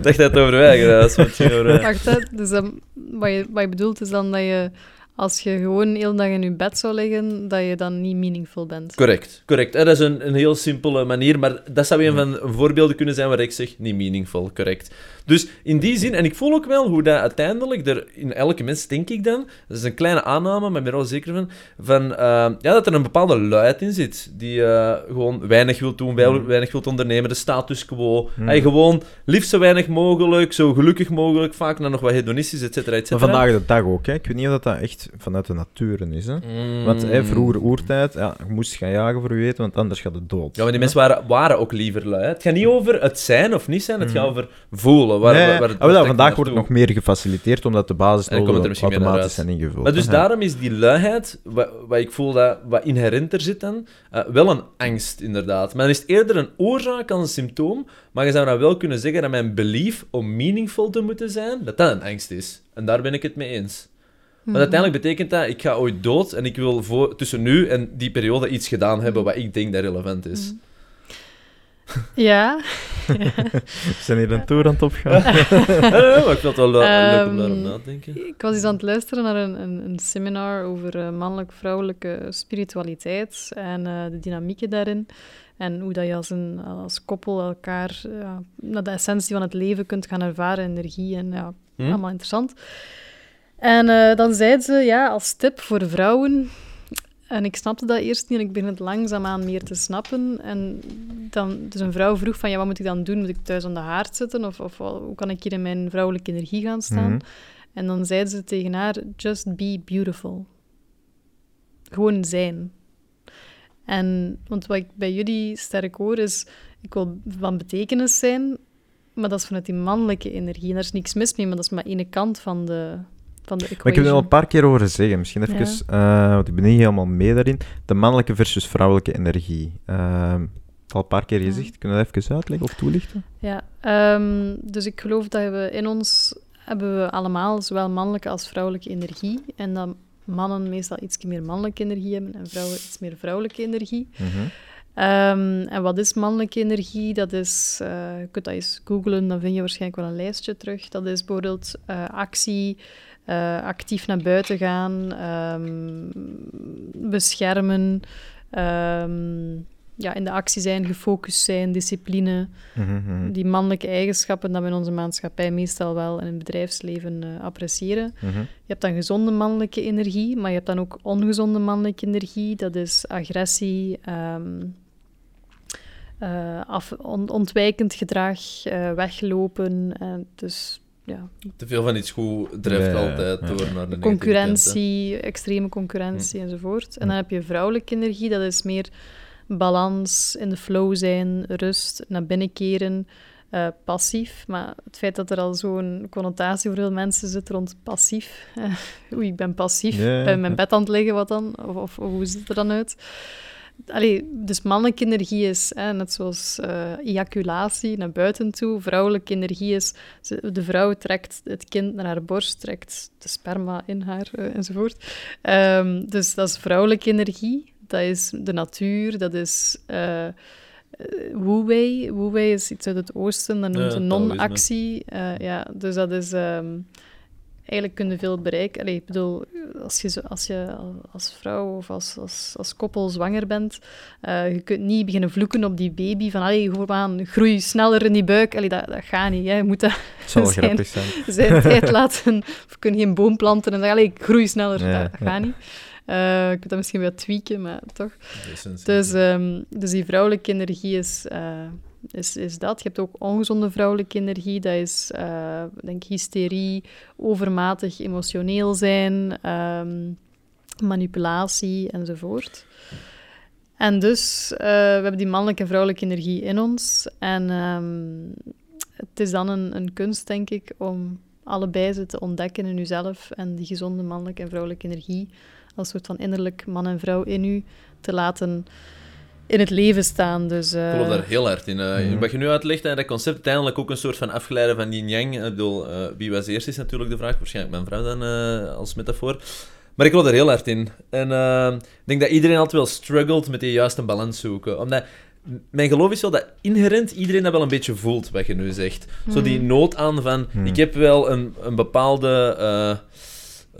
dacht dat het over mij gedaan was. want je over- Wacht, hè. Dus dan, wat, je, wat je bedoelt is dan dat je, als je gewoon de hele dag in je bed zou liggen, dat je dan niet meaningful bent. Correct, correct. Eh, Dat is een, een heel simpele manier, maar dat zou een van de voorbeelden kunnen zijn waar ik zeg, niet meaningful, correct. Dus in die zin, en ik voel ook wel hoe dat uiteindelijk er in elke mens, denk ik dan, dat is een kleine aanname, maar ik ben er wel zeker van, van eh, ja, dat er een bepaalde luid in zit, die eh, gewoon weinig wil doen, wij- weinig wil ondernemen, de status quo. Mm. Hij gewoon liefst zo weinig mogelijk, zo gelukkig mogelijk, vaak dan nog wat hedonistisch, et cetera, et Maar vandaag de dag ook, hè. Ik weet niet of dat echt vanuit de natuur is, hè. Mm. Want hè, vroeger oertijd, ja, je moest gaan jagen voor je eten, want anders gaat het dood. Ja, maar die mensen waren, waren ook liever lui. hè. Het gaat niet over het zijn of niet zijn, het gaat over voelen. Waar, Nee, waar, waar, ah, wel, vandaag wordt het nog meer gefaciliteerd, omdat de basisnoden dan er automatisch zijn ingevuld. Maar dus daarom is die luiheid, wat, wat ik voel dat wat inherenter zit dan, eh, wel een angst inderdaad. Maar dan is het eerder een oorzaak als een symptoom, maar je zou dan wel kunnen zeggen dat mijn belief om meaningful te moeten zijn, dat dat een angst is. En daar ben ik het mee eens. Want uiteindelijk betekent dat, ik ga ooit dood en ik wil voor, tussen nu en die periode iets gedaan hebben wat ik denk dat relevant is. Ja. *laughs* We zijn hier een tour aan het opgaan. Eh, *laughs* maar ik vind het wel le- leuk om Ehm, daarop na te denken. Ik was eens aan het luisteren naar een, een, een seminar over eh, mannelijk-vrouwelijke spiritualiteit en eh, de dynamieken daarin. En hoe dat je als, een, als koppel elkaar naar de essentie van het leven kunt gaan ervaren, energie en ja, Hm? allemaal interessant. En eh, dan zeiden ze, ja, als tip voor vrouwen... En ik snapte dat eerst niet en ik begin het langzaamaan meer te snappen. En dan, dus een vrouw vroeg van, ja, wat moet ik dan doen? Moet ik thuis aan de haard zitten? Of, of hoe kan ik hier in mijn vrouwelijke energie gaan staan? Mhm. En dan zeiden ze tegen haar, just be beautiful. Gewoon zijn. En, want wat ik bij jullie sterk hoor is, ik wil van betekenis zijn, maar dat is vanuit die mannelijke energie. En daar is niks mis mee, maar dat is maar ene kant van de, van de Maar ik heb er al een paar keer over zeggen. Misschien even, eh, want ik ben niet helemaal mee daarin. De mannelijke versus vrouwelijke energie. Het al een paar keer Ja. gezegd. Kunnen we dat even uitleggen of toelichten? Ja, ehm, dus ik geloof dat we in ons hebben we allemaal zowel mannelijke als vrouwelijke energie. En dat mannen meestal iets meer mannelijke energie hebben en vrouwen iets meer vrouwelijke energie. Mhm. Ehm, en wat is mannelijke energie? Dat is, eh, je kunt dat eens googlen, dan vind je waarschijnlijk wel een lijstje terug. Dat is bijvoorbeeld eh, actie, eh, actief naar buiten gaan, ehm, beschermen, ehm, ja, in de actie zijn, gefocust zijn, discipline. Mhm, mhm, Die mannelijke eigenschappen dat we in onze maatschappij meestal wel in het bedrijfsleven eh, appreciëren. mhm. Je hebt dan gezonde mannelijke energie, maar je hebt dan ook ongezonde mannelijke energie. Dat is agressie, ehm, eh, af, on- ontwijkend gedrag, eh, weglopen. dus ja, Te veel van iets goed drijft Ja, altijd ja. door naar de concurrentie, extreme concurrentie enzovoort. En dan heb je vrouwelijke energie, dat is meer balans, in de flow zijn, rust, naar binnen keren. eh, passief. Maar het feit dat er al zo'n connotatie voor veel mensen zit rond passief. eh, *laughs* oei, ik ben passief, Ja, ja, bij mijn bed aan het liggen, wat dan? Of, of, hoe ziet het er dan uit? Allee, dus mannelijke energie is, hè, net zoals eh, ejaculatie naar buiten toe. Vrouwelijke energie is, de vrouw trekt het kind naar haar borst, trekt de sperma in haar eh, enzovoort. Ehm, dus dat is vrouwelijke energie. Dat is de natuur, dat is eh eh, wu-wei. Wu-wei is iets uit het oosten, dat noemt een non-actie. Ja, dus dat is... ehm, eigenlijk kun je veel bereiken. Allee, ik bedoel, als je, als, je als vrouw of als, als, als koppel zwanger bent, eh, je kunt niet beginnen vloeken op die baby van allee, aan, groei sneller in die buik. Allee, dat, dat gaat niet. Hè. Je moet dat zal *laughs* zijn- grappig zijn. zijn tijd *laughs* laten. Of je kunt geen boom planten en zeggen, allee, ik groei sneller. Ja, dat, dat ja. gaat niet. Eh, ik moet dat misschien wel tweaken, maar toch. Dus, ehm, dus die vrouwelijke energie is, eh, is, is dat. Je hebt ook ongezonde vrouwelijke energie. Dat is, eh, denk hysterie, overmatig emotioneel zijn, ehm, manipulatie enzovoort. En dus, eh, we hebben die mannelijke en vrouwelijke energie in ons. En ehm, het is dan een, een kunst, denk ik, om allebei ze te ontdekken in uzelf en die gezonde mannelijke en vrouwelijke energie als soort van innerlijk man en vrouw in u te laten in het leven staan. Dus, eh, Ik geloof daar heel hard in. Eh, Mhm. Wat je nu uitlegt, hè, dat concept uiteindelijk ook een soort van afgeleide van yin-yang. Ik bedoel, eh, wie was eerst is natuurlijk de vraag. Waarschijnlijk mijn vrouw dan eh, als metafoor. Maar ik geloof daar heel hard in. En eh, ik denk dat iedereen altijd wel struggelt met die juiste balans zoeken. Omdat mijn geloof is wel dat inherent iedereen dat wel een beetje voelt, wat je nu zegt. Zo die nood aan van, Hmm. ik heb wel een, een bepaalde...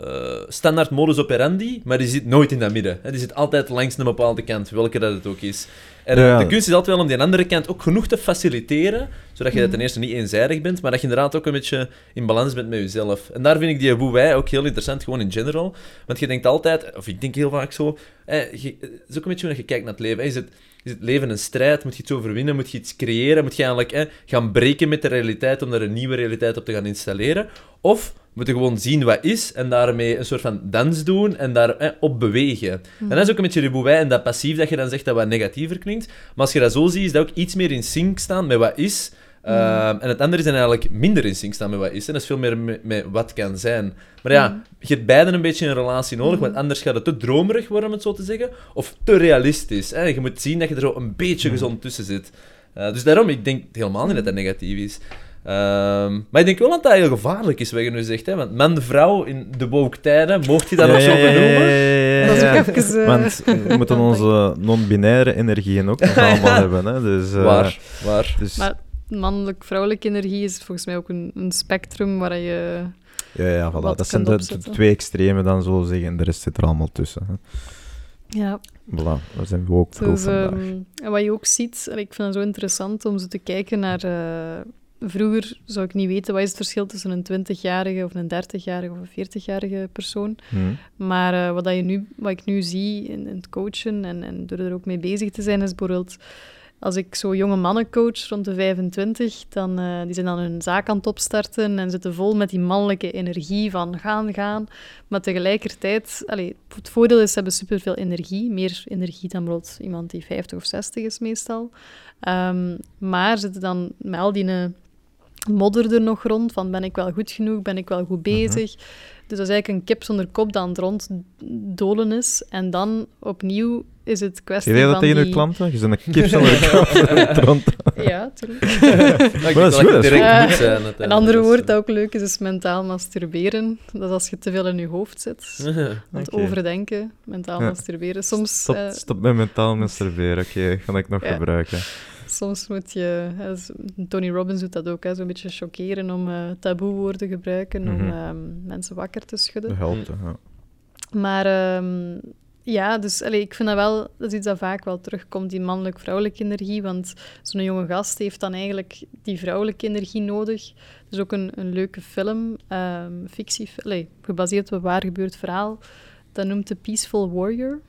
eh, eh, standaard modus operandi, maar die zit nooit in dat midden. Hè. Die zit altijd langs een bepaalde kant, welke dat het ook is. En Ja. de kunst is altijd wel om die andere kant ook genoeg te faciliteren, zodat je Mhm. ten eerste niet eenzijdig bent, maar dat je inderdaad ook een beetje in balans bent met jezelf. En daar vind ik die woe-wij ook heel interessant, gewoon in general. Want je denkt altijd, of ik denk heel vaak zo, hè, je, het is ook een beetje hoe je kijkt naar het leven. Hè. Is, het, is het leven een strijd? Moet je iets overwinnen? Moet je iets creëren? Moet je eigenlijk gaan breken met de realiteit om daar een nieuwe realiteit op te gaan installeren? Of moet je gewoon zien wat is en daarmee een soort van dans doen en daar hè, op bewegen? En dat is ook een beetje de boewij en dat passief dat je dan zegt dat wat negatiever klinkt. Maar als je dat zo ziet, is dat ook iets meer in sync staan met wat is. Ehm, en het andere is dan eigenlijk minder in sync staan met wat is. En dat is veel meer met, met wat kan zijn. Maar ja, je hebt beiden een beetje een relatie nodig, want anders gaat het te dromerig worden, om het zo te zeggen. Of te realistisch. Hè? Je moet zien dat je er zo een beetje gezond tussen zit. Eh, dus daarom, ik denk helemaal niet dat dat negatief is. Ehm, maar ik denk wel dat dat heel gevaarlijk is, wat je nu zegt. Hè? Want man, vrouw, in de woke tijden, mocht je dat nog zo benoemen? Dat is ook even... *laughs* eh, Want we moeten onze non-binaire energieën ook nog *laughs* allemaal hebben. Hè? Dus, eh, Waar, waar. Dus, Maar mannelijk-vrouwelijke energie is volgens mij ook een, een spectrum waar je... ja, ja, voilà. dat zijn de, twee extremen dan zo zeggen. En de rest zit er allemaal tussen. Hè? Ja, Voilà, daar zijn we ook voor dus, vandaag. ehm, en wat je ook ziet, en ik vind het zo interessant om zo te kijken naar... eh, vroeger zou ik niet weten wat is het verschil tussen een 20-jarige of een 30-jarige of een 40-jarige persoon. Hm. Maar eh, wat, dat je nu, wat ik nu zie in, in het coachen en, en door er ook mee bezig te zijn, is bijvoorbeeld als ik zo jonge mannen coach rond de 25, dan, eh, die zijn dan hun zaak aan het opstarten en zitten vol met die mannelijke energie van gaan, gaan. Maar tegelijkertijd, allee, het voordeel is, ze hebben superveel energie. Meer energie dan bijvoorbeeld iemand die 50 of 60 is meestal. Ehm, maar zitten dan met al die eh, modder er nog rond, van ben ik wel goed genoeg, ben ik wel goed bezig. Dus dat is eigenlijk een kip zonder kop dat aan het ronddolen is. En dan opnieuw is het kwestie je dat van tegen die... je klanten? Je bent een kip zonder *laughs* kop *laughs* rond. Ja, tuurlijk. *laughs* Maar dat is goed, dat is direct goed. moet zijn. Een ander woord dat ook leuk is, is mentaal masturberen. Dat is als je te veel in je hoofd zit. Oké. overdenken, mentaal Ja. masturberen. Soms, Stop, eh, stop met mentaal masturberen. Oké, ga ik nog Ja. gebruiken. soms moet je... Tony Robbins doet dat ook, hè, zo'n beetje chockeren om eh taboewoorden te gebruiken, om Mhm. ehm, mensen wakker te schudden. Dat helpt, ja. Maar ehm, ja, dus allee, ik vind dat wel, dat is iets dat vaak wel terugkomt, die mannelijk-vrouwelijke energie. Want zo'n jonge gast heeft dan eigenlijk die vrouwelijke energie nodig. Er is ook een, een leuke film, ehm fictie, allee, gebaseerd op een waar gebeurd verhaal. Dat noemt de Peaceful Warrior.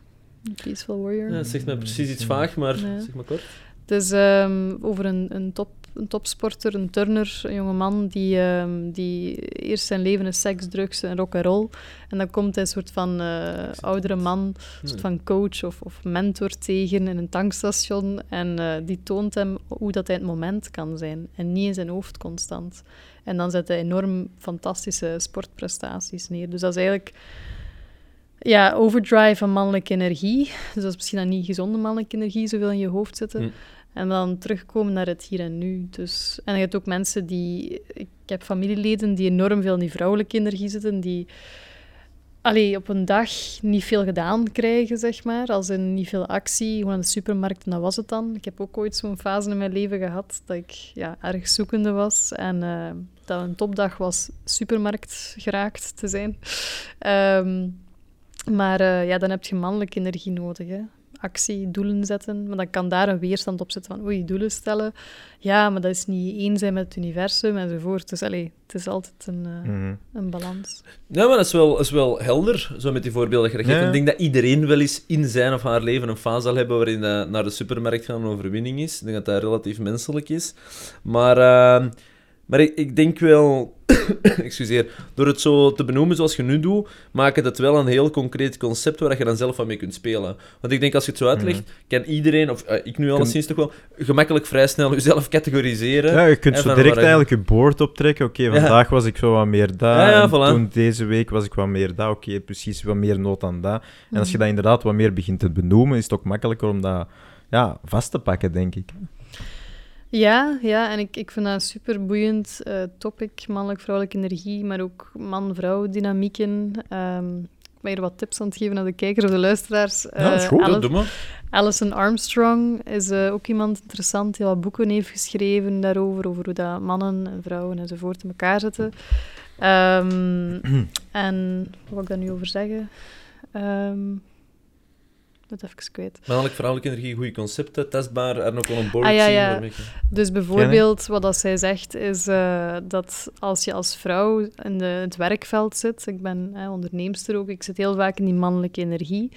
Peaceful Warrior. Ja, dat zegt me precies iets vaag, maar Ja. zeg maar kort. Het is ehm, over een, een top een topsporter, een turner, een jonge man die, ehm, die eerst zijn leven is seks, drugs en rock and roll. En dan komt hij een soort van eh, oudere man, een soort van coach of, of mentor tegen in een tankstation. En eh, die toont hem hoe dat hij het moment kan zijn. En niet in zijn hoofd constant. En dan zet hij enorm fantastische sportprestaties neer. Dus dat is eigenlijk ja, overdrive van mannelijke energie. Dus dat is misschien dan niet gezonde mannelijke energie, zoveel in je hoofd zitten. Hm. En dan terugkomen naar het hier en nu. Dus, en je hebt ook mensen die... Ik heb familieleden die enorm veel in die vrouwelijke energie zitten, die allee, op een dag niet veel gedaan krijgen, zeg maar. Als in niet veel actie, gewoon aan de supermarkt en dat was het dan. Ik heb ook ooit zo'n fase in mijn leven gehad dat ik ja, erg zoekende was. En eh, dat een topdag was supermarkt geraakt te zijn. *laughs* Ehm, maar eh, ja, dan heb je mannelijke energie nodig. Hè. Actie, doelen zetten. Maar dan kan daar een weerstand op zitten van oei, doelen stellen. Ja, maar dat is niet één zijn met het universum enzovoort. Dus allee, het is altijd een, eh, Mhm. een balans. Ja, maar dat is wel, dat is wel helder, zo met die voorbeelden. geeft. Ja. Ik denk dat iedereen wel eens in zijn of haar leven een fase zal hebben waarin naar de supermarkt gaan een overwinning is. Ik denk dat dat relatief menselijk is. Maar, eh, maar ik, ik denk wel... *laughs* excuseer. Door het zo te benoemen zoals je nu doet, maakt het het wel een heel concreet concept waar je dan zelf van mee kunt spelen. Want ik denk, als je het zo uitlegt, kan iedereen, of eh, ik nu alleszins toch wel, gemakkelijk vrij snel jezelf categoriseren. Ja, je kunt zo direct eigenlijk je boord optrekken. Oké, vandaag was ik zo wat meer daar. Ja, voilà. Toen deze week was ik wat meer daar. Oké, precies wat meer nood aan dat. En als je Mhm. dat inderdaad wat meer begint te benoemen, is het ook makkelijker om dat ja, vast te pakken, denk ik. Ja, ja, en ik, ik vind dat een super boeiend eh, topic, mannelijk-vrouwelijke energie, maar ook man-vrouw dynamieken. Ehm, ik ben hier wat tips aan het geven aan de kijkers of de luisteraars. Ja, dat is Eh, goed. Alice- maar. Alison Armstrong is eh, ook iemand interessant die wat boeken heeft geschreven daarover, over hoe dat mannen en vrouwen enzovoort in elkaar zitten. Ehm, *clears throat* en wat wil ik daar nu over zeggen? Ben het even kwijt. Mannelijk, vrouwelijke energie, goede concepten, testbaar, er nog wel een board Ah, ja, zien ja. waarmee je- Dus bijvoorbeeld, wat dat zij zegt, is eh, dat als je als vrouw in de, het werkveld zit, ik ben eh, onderneemster ook, ik zit heel vaak in die mannelijke energie,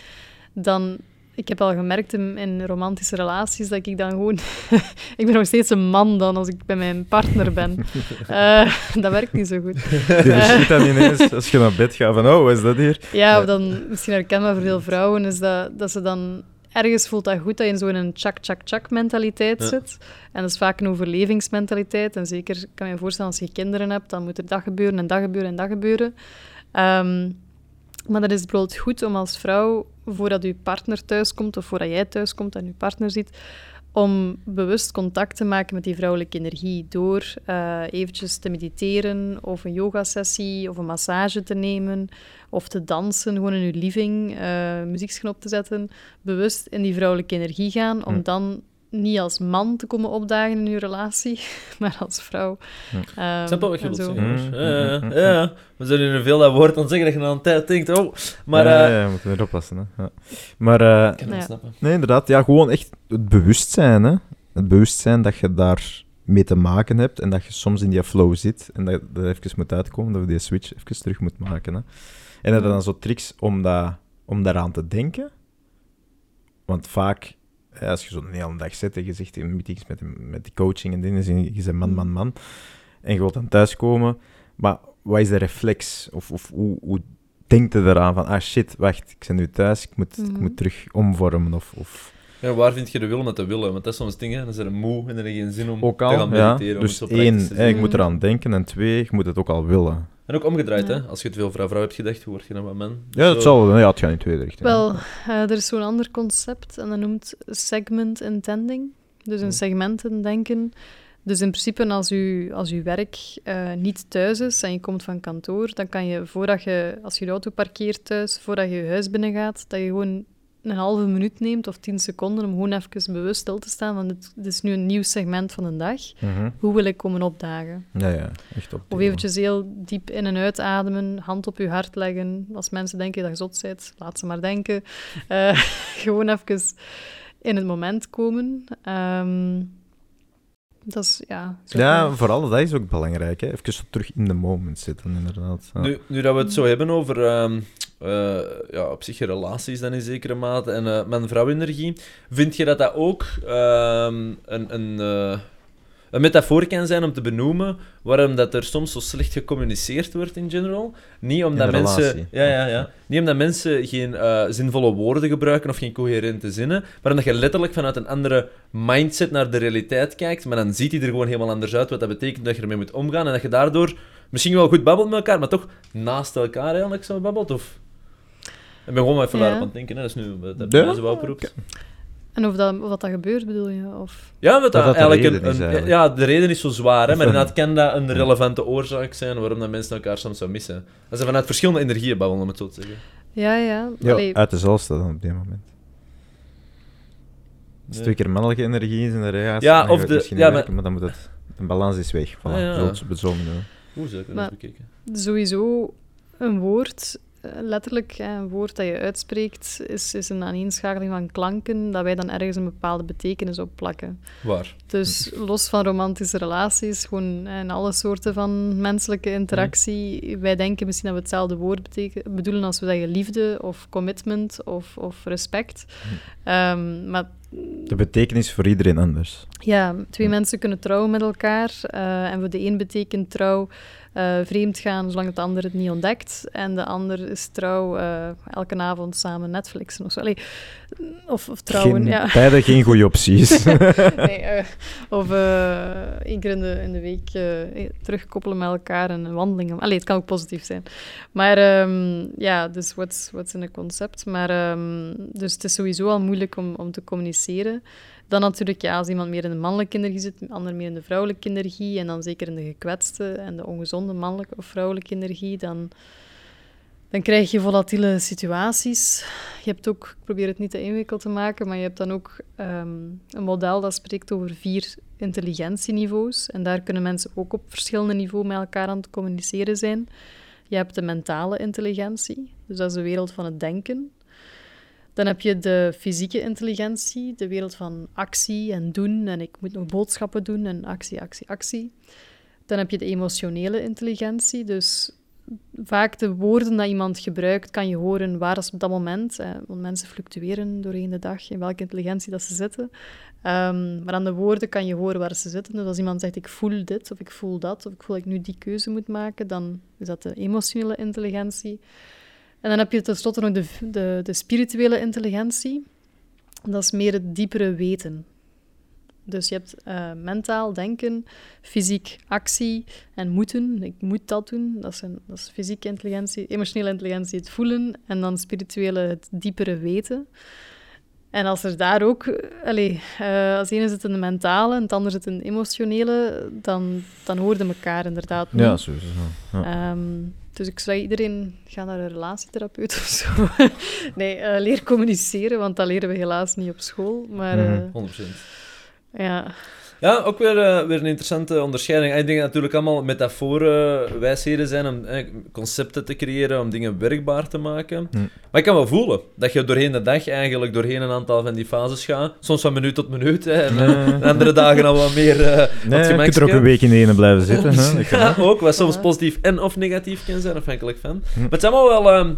dan... Ik heb al gemerkt in, in romantische relaties dat ik dan gewoon... *laughs* ik ben nog steeds een man dan als ik bij mijn partner ben. *laughs* Eh, dat werkt niet zo goed. Je ziet dan ineens, als je naar bed gaat, van oh, wat is dat hier? Ja, of dan, misschien herkenbaar voor veel vrouwen, is dat, dat ze dan... Ergens voelt dat goed dat je in zo'n chak-chak-chak mentaliteit Ja. zit. En dat is vaak een overlevingsmentaliteit. En zeker kan je je voorstellen, als je kinderen hebt, dan moet er dat gebeuren en dat gebeuren en dat gebeuren. Ehm, maar dat is bijvoorbeeld goed om als vrouw, voordat je partner thuiskomt, of voordat jij thuiskomt en je partner ziet, om bewust contact te maken met die vrouwelijke energie door eh, eventjes te mediteren of een yogasessie of een massage te nemen of te dansen, gewoon in je living, muzieksknop te zetten, bewust in die vrouwelijke energie gaan, om dan niet als man te komen opdagen in je relatie, *laughs* maar als vrouw. Hm. Ehm, Ik snap wel wat je wilt zo. zeggen. Mm, hoor. Ja, ja, mm, mm, ja, ja. We zullen nu veel dat woord aan zeggen dat je na een tijd denkt, oh, maar... ja, eh, ja, ja, moeten we oppassen. Hè. Ja. Maar eh, Ik kan het Ja. snappen. nee, inderdaad, ja, gewoon echt het bewustzijn. Hè. Het bewustzijn dat je daar mee te maken hebt en dat je soms in die flow zit en dat dat even moet uitkomen, dat we die switch even terug moeten maken. Hè. En dat er dan zo tricks om, dat, om daaraan te denken. Want vaak, als je zo'n hele dag zit en je zegt in meetings met, met de coaching en dingen, en je zegt man, man, man, en je wilt dan thuiskomen, maar wat is de reflex? Of, of hoe, hoe denkt je eraan van, ah shit, wacht, ik ben nu thuis, ik moet, ik moet terug omvormen of... of Ja, waar vind je de wil met de willen? Want dat is soms dingen, dan is er een moe en dan heb je geen zin om te gaan ja. mediteren. het Dus één, ik moet eraan denken, en twee, je moet het ook al willen. En ook omgedraaid, Ja. hè. Als je het veel vrouw-vrouw hebt gedacht, hoe word je dan wat man? Ja, dat Zo- zal, ja, het gaat in tweede richting. Wel, eh, er is zo'n ander concept en dat noemt segment intending. Dus in Hm. segmenten denken. Dus in principe, als u, als uw werk eh, niet thuis is en je komt van kantoor, dan kan je, voordat je, als je de auto parkeert thuis, voordat je je huis binnengaat, dat je gewoon een halve minuut neemt of tien seconden om gewoon even bewust stil te staan van dit, dit is nu een nieuw segment van een dag. Mhm. Hoe wil ik komen opdagen? Ja, ja, echt op. Of eventjes heel diep in- en uitademen, hand op je hart leggen. Als mensen denken dat je zot bent, laat ze maar denken. *laughs* Eh, *laughs* gewoon even in het moment komen. Ehm, dat is, ja... Ja, vooral dat is ook belangrijk. Hè. Even terug in de moment zitten, inderdaad. Ja. Nu, nu dat we het zo hebben over ehm, eh, ja, op zich relaties dan in zekere mate en eh man-vrouw energie, vind je dat dat ook ehm, een, een, eh, een metafoor kan zijn om te benoemen waarom dat er soms zo slecht gecommuniceerd wordt in general. Niet omdat mensen... Ja, ja, ja. Niet omdat mensen geen zinvolle woorden gebruiken of geen coherente zinnen, maar omdat je letterlijk vanuit een andere mindset naar de realiteit kijkt, maar dan ziet hij er gewoon helemaal anders uit, wat dat betekent dat je ermee moet omgaan en dat je daardoor misschien wel goed babbelt met elkaar, maar toch naast elkaar eigenlijk zo babbelt, of... Ik ben gewoon even Ja. daarop aan het denken, hè. dat is nu dat Ja, deze wel oproept. En of dat, of dat, dat gebeurt, bedoel je? Of... Ja, wat dat, dat de eigenlijk, reden een, is een- eigenlijk. Ja, de reden is zo zwaar, hè, maar *laughs* inderdaad kan dat een relevante oorzaak zijn waarom dat mensen elkaar soms zo missen. Dat ze vanuit verschillende energieën babbelen, om het zo te zeggen. Ja, ja. Ja, uit de zelfste dan op dit moment. Als het twee keer mannelijke energie is in de relatie, Ja, dan of de- misschien ja, maar- werken, maar dan moet het... De balans is weg. Voilà, Ah, ja. zo op het. Hoe zou ik dat bekeken? sowieso een woord, letterlijk hè, een woord dat je uitspreekt, is, is een aaneenschakeling van klanken dat wij dan ergens een bepaalde betekenis op plakken. Waar? Dus los van romantische relaties, gewoon hè, in alle soorten van menselijke interactie, wij denken misschien dat we hetzelfde woord beteken- bedoelen als we zeggen liefde of commitment of, of respect. Ehm, maar De betekenis voor iedereen anders. ja, twee Ja. mensen kunnen trouwen met elkaar. eh, en voor de een betekent trouw eh, vreemd gaan zolang het ander het niet ontdekt. En de ander is trouw eh, elke avond samen Netflixen of zo. Allee, of, of trouwen, geen, ja. Beide geen goede opties. *laughs* nee, *laughs* eh, of één keer in de, in de week terugkoppelen met elkaar en een wandeling. Allee, het kan ook positief zijn. Maar ehm, ja, dus wat is in een concept. Maar ehm, dus het is sowieso al moeilijk om, om te communiceren. Dan natuurlijk, ja, als iemand meer in de mannelijke energie zit, ander meer in de vrouwelijke energie, en dan zeker in de gekwetste en de ongezonde mannelijke of vrouwelijke energie, dan, dan krijg je volatiele situaties. Je hebt ook, ik probeer het niet te ingewikkeld te maken, maar je hebt dan ook ehm, een model dat spreekt over vier intelligentieniveaus. En daar kunnen mensen ook op verschillende niveaus met elkaar aan het communiceren zijn. Je hebt de mentale intelligentie, dus dat is de wereld van het denken. Dan heb je de fysieke intelligentie, de wereld van actie en doen. En ik moet nog boodschappen doen en actie, actie, actie. Dan heb je de emotionele intelligentie, dus vaak de woorden dat iemand gebruikt, kan je horen waar is op dat moment. Eh, want mensen fluctueren doorheen de dag in welke intelligentie dat ze zitten. Ehm, maar aan de woorden kan je horen waar ze zitten. Dus als iemand zegt ik voel dit of ik voel dat of ik voel dat ik nu die keuze moet maken, dan is dat de emotionele intelligentie. En dan heb je tenslotte nog de, de, de spirituele intelligentie. Dat is meer het diepere weten. Dus je hebt eh, mentaal denken, fysiek actie en moeten. Ik moet dat doen. Dat dat is fysieke intelligentie. Emotionele intelligentie, het voelen. En dan spirituele, het diepere weten. En als er daar ook... eh, Allee, eh, als ene zit in de mentale en het andere zit in de emotionele, dan, dan hoorden elkaar inderdaad niet. ja, sowieso. Ja. Ehm, dus ik zou iedereen gaan naar een relatietherapeut of zo. *laughs* nee, eh, leer communiceren, want dat leren we helaas niet op school. Maar Mhm. eh, 100%. ja, Ja, ook weer, eh, weer een interessante onderscheiding. Ik denk dat natuurlijk allemaal metaforen, wijsheden zijn om eh, concepten te creëren, om dingen werkbaar te maken. Hm. Maar ik kan wel voelen dat je doorheen de dag eigenlijk doorheen een aantal van die fases gaat. Soms van minuut tot minuut. Hè, en eh, Nee. *laughs* andere dagen al wat meer uh, Nee, je kunt er ook een week in de ene blijven zitten. Hè? *laughs* Ja, ook. wat soms positief en of negatief kan zijn, afhankelijk van. Hm. Maar het zijn allemaal wel ehm,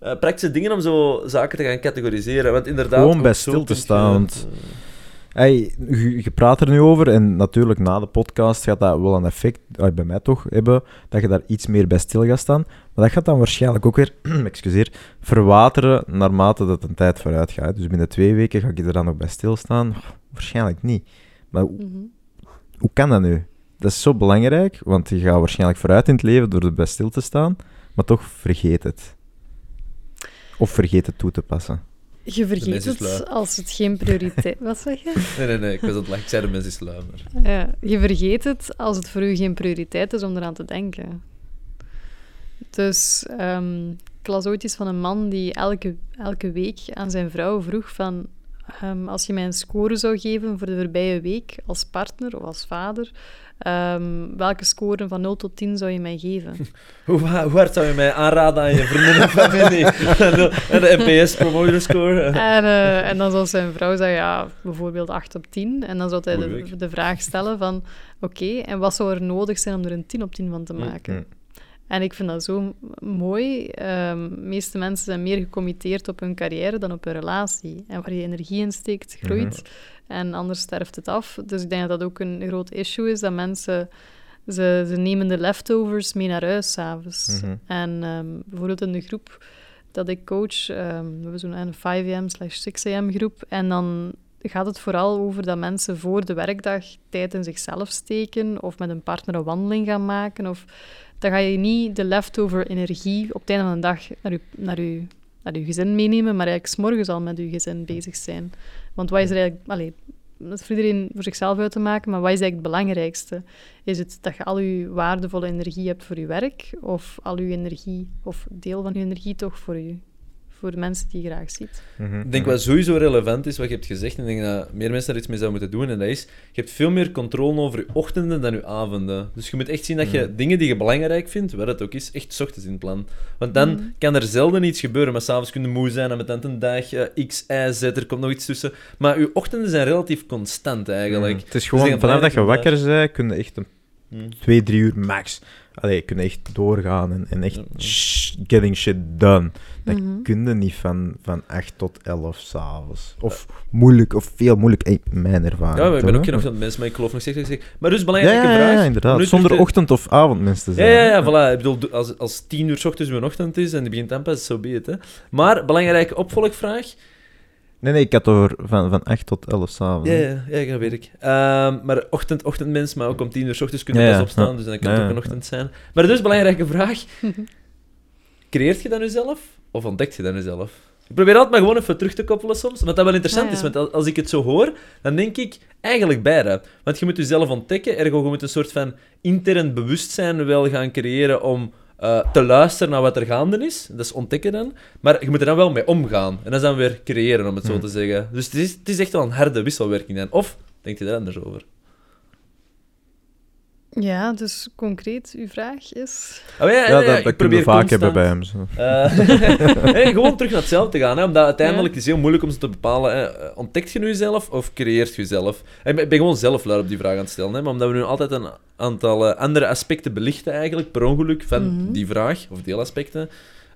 eh, praktische dingen om zo zaken te gaan categoriseren. Want inderdaad... Gewoon bij stil te staan, eh, Hey, je, je praat er nu over en natuurlijk na de podcast gaat dat wel een effect, bij mij toch, hebben, dat je daar iets meer bij stil gaat staan. Maar dat gaat dan waarschijnlijk ook weer, *clears throat* excuseer, verwateren naarmate dat een tijd vooruit gaat. Dus binnen twee weken ga ik er dan nog bij stilstaan? Waarschijnlijk niet. Maar hoe, mhm. hoe kan dat nu? Dat is zo belangrijk, want je gaat waarschijnlijk vooruit in het leven door erbij stil te staan, maar toch vergeet het. Of vergeet het toe te passen. Je vergeet het als het geen prioriteit... *laughs* Wat zeg je? Nee, nee, nee, ik was aan het lachen. Ik zei de mens is lui, maar... Ja, je vergeet het als het voor u geen prioriteit is om eraan te denken. Dus ehm, ik las ooit iets van een man die elke, elke week aan zijn vrouw vroeg van... ehm, als je mij een score zou geven voor de voorbije week als partner of als vader, ehm, welke score van 0 tot 10 zou je mij geven? *laughs* Hoe, hoe hard zou je mij aanraden aan je vrienden en familie? en de NPS promoter score? *laughs* En, eh, en dan zou zijn vrouw zeggen, ja, bijvoorbeeld 8 op 10. En dan zou hij de, vraag stellen van, oké, en wat zou er nodig zijn om er een 10 op 10 van te Mm, maken? mm. En ik vind dat zo mooi. Ehm, de meeste mensen zijn meer gecommitteerd op hun carrière dan op hun relatie. En waar je energie in steekt, groeit. En anders sterft het af. Dus ik denk dat dat ook een groot issue is, dat mensen... Ze, ze nemen de leftovers mee naar huis s'avonds. Mhm. En ehm, bijvoorbeeld in de groep dat ik coach, ehm, we hebben zo'n een 5am slash 6am groep. En dan gaat het vooral over dat mensen voor de werkdag tijd in zichzelf steken of met een partner een wandeling gaan maken. Of, dan ga je niet de leftover energie op het einde van de dag naar je, naar je, naar je gezin meenemen, maar eigenlijk 's morgens al met je gezin bezig zijn. Want wat is er eigenlijk... Allee, dat is voor iedereen voor zichzelf uit te maken, maar wat is eigenlijk het belangrijkste? Is het dat je al je waardevolle energie hebt voor je werk, of al je energie, of deel van je energie toch voor je, voor de mensen die je graag ziet? Mhm. Ik denk wat sowieso relevant is, wat je hebt gezegd, en ik denk dat meer mensen daar iets mee zouden moeten doen, en dat is, je hebt veel meer controle over je ochtenden dan je avonden. Dus je moet echt zien dat je dingen die je belangrijk vindt, wat het ook is, echt 's ochtends in plan. Want dan Mhm. kan er zelden iets gebeuren, maar s'avonds kun je moe zijn, en met dan een dag eh, X, Y, Z, er komt nog iets tussen. Maar je ochtenden zijn relatief constant, eigenlijk. Mhm. Het is Dus gewoon, vanaf dat je wakker bent, kun je echt een Hmm. twee, drie uur max. Allee, je echt doorgaan en, en echt Ja. getting shit done. Dat Mhm. kun je niet van, van 8 tot 11 s'avonds. Of moeilijk, of veel moeilijk. Hey, mijn ervaring. Ja, maar ik ben ook geen ochtendmens, maar ik geloof nog steeds dat ik zeg. Maar dus, Ja, belangrijke ja, ja, vraag. ja, inderdaad. nu Zonder te- ochtend- of avondmens te Ja, zijn. ja, hè. ja, voilà. Ik bedoel, do- als, als tien uur 's ochtends mijn ochtend is en die begint dan pas, zo be it, hè. Maar, belangrijke opvolgvraag. Nee, nee, ik had het over van, van 8 tot 11 s'avonds. Ja, ja, ja, dat weet ik. Ehm, maar ochtend, ochtendmens, maar ook om tien uur 's ochtends kun je Ja, pas ja, opstaan, dus dan kan Ja, het ook een ochtend zijn. Maar dus, belangrijke vraag. *laughs* Creëert je dat nu zelf? Of ontdekt je dat nu zelf? Ik probeer altijd maar gewoon even terug te koppelen soms, want dat wel interessant Ja, ja. is. Want als- als ik het zo hoor, dan denk ik eigenlijk beide. Want je moet jezelf ontdekken, ergo je moet een soort van intern bewustzijn wel gaan creëren om eh, te luisteren naar wat er gaande is. Dat is ontdekken dan. Maar je moet er dan wel mee omgaan. En dat is dan weer creëren, om het zo Hmm. te zeggen. Dus het is, het is echt wel een harde wisselwerking dan. Of, denk je daar anders over? Ja, dus concreet, uw vraag is... Oh, ja, ja, Ja, ja, dat, ik probeer vaak hebben bij hem. Zo. Eh, *laughs* gewoon terug naar hetzelfde te gaan. Hè, omdat uiteindelijk Ja. is het heel moeilijk om ze te bepalen. Hè. Eh, Ontdekt je nu jezelf of creëert je jezelf? En ik ben gewoon zelf luid op die vraag aan het stellen. Hè, maar omdat we nu altijd een aantal eh, andere aspecten belichten, eigenlijk, per ongeluk, van Mhm. die vraag, of deelaspecten,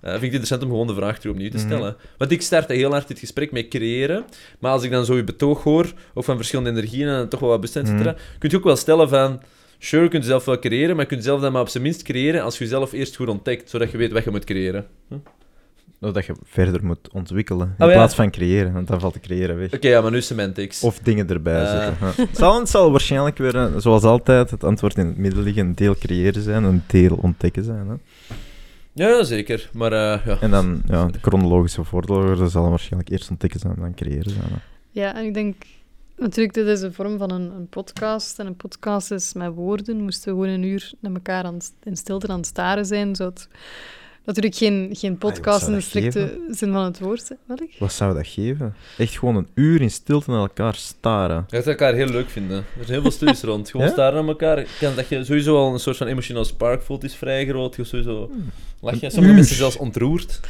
eh, vind ik het interessant om gewoon de vraag terug opnieuw te Mhm. stellen. Want ik start heel hard dit gesprek met creëren. Maar als ik dan zo je betoog hoor, ook van verschillende energieën en toch wel wat bewustzijn, et Mhm. cetera, kun je ook wel stellen van... Sure, je kunt zelf wel creëren, maar je kunt zelf dan maar op zijn minst creëren als je jezelf eerst goed ontdekt, zodat je weet wat je moet creëren. Dat je verder moet ontwikkelen. In Oh, ja. plaats van creëren, want dan valt te creëren weg. Oké, ja, maar nu semantics. Of dingen erbij Eh. zetten. Ja. Het, *laughs* zal, het zal waarschijnlijk weer, eh, zoals altijd, het antwoord in het midden liggen: een deel creëren zijn, een deel ontdekken zijn. Hè. Ja, zeker. Maar eh, ja. En dan ja, de chronologische volgorde zal waarschijnlijk eerst ontdekken zijn, dan creëren zijn. Hè. Ja, en ik denk... Natuurlijk, dit is een vorm van een, een podcast. En een podcast is met woorden. Moesten we gewoon een uur naar elkaar aan, in stilte aan het staren zijn, zou het natuurlijk geen, geen podcast zou in de geven? strikte zin van het woord zijn. Welk? Wat zou dat geven? Echt gewoon een uur in stilte naar elkaar staren. Je gaat elkaar heel leuk vinden. Er zijn heel veel studies *laughs* rond. Gewoon Ja? staren aan elkaar. Kan dat je sowieso al een soort van emotioneel spark voelt, is vrij groot. Je sowieso lach je. Sommige mensen zelfs ontroerd.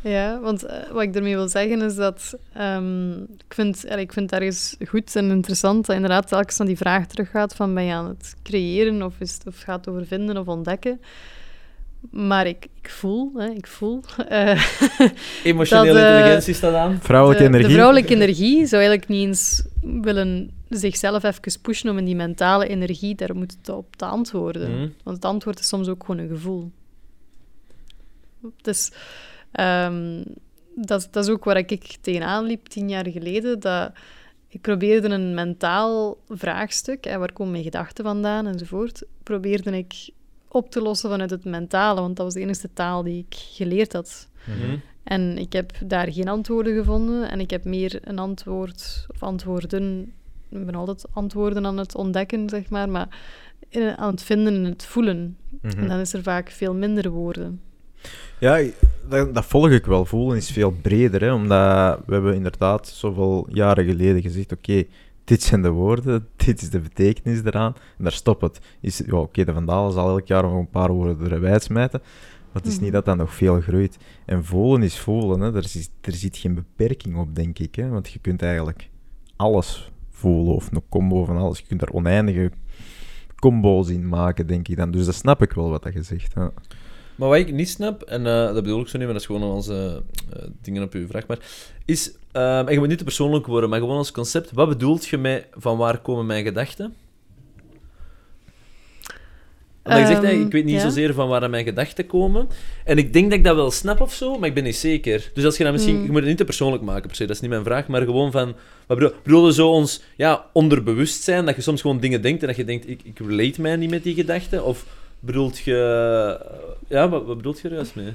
Ja, want eh, wat ik daarmee wil zeggen is dat ehm, ik, vind, eh, ik vind het ergens goed en interessant dat inderdaad telkens naar die vraag teruggaat van ben je aan het creëren of, is het, of gaat het over vinden of ontdekken. Maar ik, ik voel, hè, ik voel. *laughs* eh, Emotionele Dat, eh, intelligentie staat aan. vrouwelijke de, energie. De vrouwelijke energie zou eigenlijk niet eens willen zichzelf even pushen om in die mentale energie daar moet het op te antwoorden. Mhm. Want het antwoord is soms ook gewoon een gevoel. Dus ehm, dat, dat is ook waar ik tegenaan liep tien jaar geleden. Dat ik probeerde een mentaal vraagstuk, hè, waar komen mijn gedachten vandaan enzovoort, probeerde ik op te lossen vanuit het mentale, want dat was de enige taal die ik geleerd had. Mhm. En ik heb daar geen antwoorden gevonden en ik heb meer een antwoord of antwoorden. Ik ben altijd antwoorden aan het ontdekken, zeg maar, maar in- aan het vinden en het voelen. Mhm. En dan is er vaak veel minder woorden. Ja, dat, dat volg ik wel. Voelen is veel breder, hè, omdat we hebben inderdaad zoveel jaren geleden gezegd, oké, dit zijn de woorden, *laughs* dit is de betekenis eraan, en daar stopt het. Is, ja, oké, de Vandalen zal elk jaar nog een paar woorden erbij smijten, maar het is niet Mhm. dat dat nog veel groeit. En voelen is voelen, hè. Er, is, er zit geen beperking op, denk ik, hè, want je kunt eigenlijk alles voelen, of een combo van alles. Je kunt daar oneindige combo zien maken, denk ik dan. Dus dat snap ik wel wat dat je zegt. Maar wat ik niet snap, en eh, dat bedoel ik zo niet, maar dat is gewoon onze eh, dingen op uw vraag, maar is, ehm, en je moet niet te persoonlijk worden, maar gewoon als concept, wat bedoelt je met van waar komen mijn gedachten? Omdat je zegt, hey, ik weet niet Ehm, ja. zozeer van waar mijn gedachten komen. En ik denk dat ik dat wel snap of zo, maar ik ben niet zeker. Dus als je dat misschien... Hmm. Je moet het niet te persoonlijk maken, per se. Dat is niet mijn vraag. Maar gewoon van... Wat bedoel, bedoel je zo ons ja, onderbewustzijn? Dat je soms gewoon dingen denkt en dat je denkt, ik, ik relate mij niet met die gedachten? Of bedoelt je... Ja, wat, wat bedoelt je er juist mee?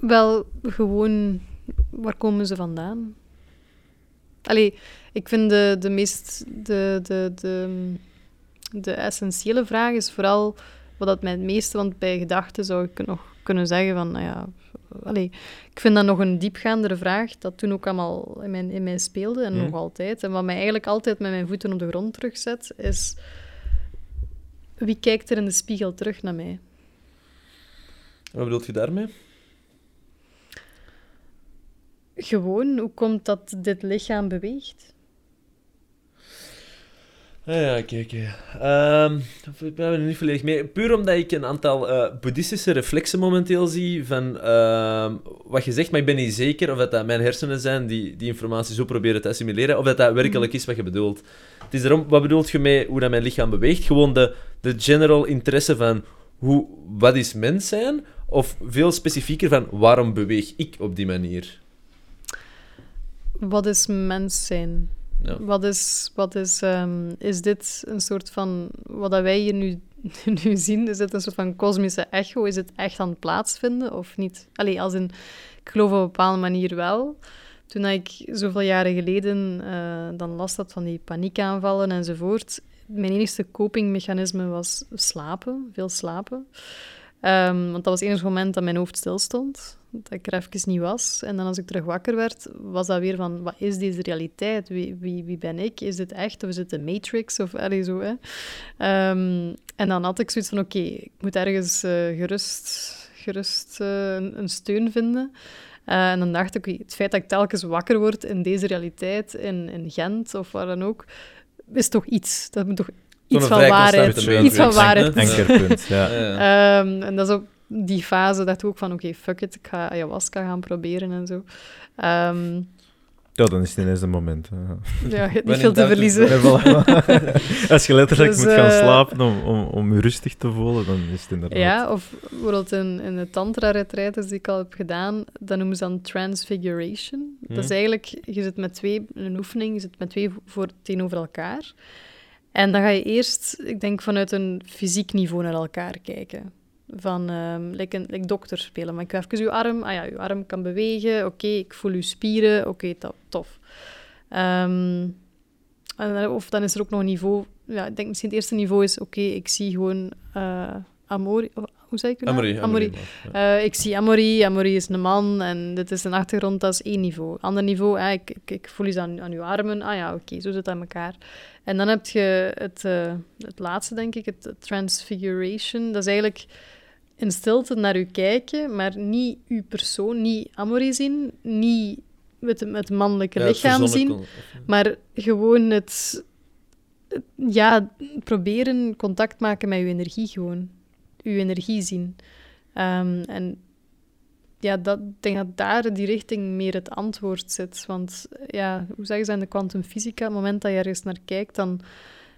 Wel, gewoon, waar komen ze vandaan? Allee, ik vind de, de meest... De, de, de, de essentiële vraag is vooral wat dat mij het meeste... Want bij gedachten zou ik nog kunnen zeggen van, nou ja... Allee, ik vind dat nog een diepgaandere vraag, dat toen ook allemaal in mij, in mij speelde, en Hmm. nog altijd. En wat mij eigenlijk altijd met mijn voeten op de grond terugzet, is... Wie kijkt er in de spiegel terug naar mij? Wat bedoelt je daarmee? Gewoon, hoe komt dat dit lichaam beweegt? Ja, oké, oké. Ik ben er niet volledig mee. Puur omdat ik een aantal eh, boeddhistische reflexen momenteel zie van ehm, wat je zegt, maar ik ben niet zeker of dat, dat mijn hersenen zijn die die informatie zo proberen te assimileren, of dat dat werkelijk is wat je bedoelt. Het is daarom, wat bedoelt je mee hoe dat mijn lichaam beweegt? Gewoon de, de general interesse van hoe, wat is mens zijn? Of veel specifieker van waarom beweeg ik op die manier? Wat is mens zijn? Wat is, wat is, ehm, is dit een soort van, wat dat wij hier nu, *laughs* nu zien, is dit een soort van kosmische echo? Is het echt aan het plaatsvinden of niet? Allee, als in, ik geloof op een bepaalde manier wel. Toen ik zoveel jaren geleden eh, dan last had van die paniekaanvallen enzovoort, mijn enige copingmechanisme was slapen, veel slapen. Ehm, want dat was het enige moment dat mijn hoofd stilstond, dat ik er even niet was. En dan als ik terug wakker werd, was dat weer van, wat is deze realiteit? Wie, wie, wie ben ik? Is dit echt of is het de Matrix? Of allee, zo, hè? Ehm, en dan had ik zoiets van, oké, ik moet ergens eh, gerust, gerust eh, een, steun vinden. Eh, en dan dacht ik, het feit dat ik telkens wakker word in deze realiteit, in, in Gent of waar dan ook, is toch iets. Dat moet toch iets van waarheid, iets van waarheid Ja. Ankerpunt, ja. *laughs* Ja, ja. Ehm, en dat is ook die fase dat ik ook van, oké, fuck it, ik ga ayahuasca gaan proberen en zo. Ehm, Ja, dan is het ineens een moment. hè. ja, je niet veel te verliezen. *laughs* Als je letterlijk Dus, moet gaan eh, slapen om, om, om je rustig te voelen, dan is het inderdaad... Ja, of bijvoorbeeld in, in de tantra-retraites die ik al heb gedaan, dat noemen ze dan transfiguration. Dat is Mhm. eigenlijk, je zit met twee, een oefening, je zit met twee voor, tegenover elkaar. En dan ga je eerst, ik denk, vanuit een fysiek niveau naar elkaar kijken. Van, ehm like, dokter spelen. Maar ik ga even uw arm, ah ja, uw arm kan bewegen, oké, ik voel uw spieren, oké, to- tof. Ehm, of dan is er ook nog een niveau, ja, ik denk misschien het eerste niveau is, oké, ik zie gewoon Amori, of- hoe zeg ik het nou? Amory. Eh, ik zie Amory, Amory is een man en dit is een achtergrond, dat is één niveau. Ander niveau, eh, ik, ik, ik voel iets aan, aan uw armen. Ah ja, oké, zo zit het aan elkaar. En dan heb je het, eh, het laatste, denk ik, het transfiguration. Dat is eigenlijk in stilte naar u kijken, maar niet uw persoon, niet Amory zien, niet het, het mannelijke Ja, het lichaam zien, maar gewoon het, het- ja, proberen contact maken met uw energie gewoon. Uw energie zien. Ehm, en ja, dat, ik denk dat daar die richting meer het antwoord zit. Want ja, hoe zeggen ze in de kwantumfysica, het moment dat je ergens naar kijkt, dan,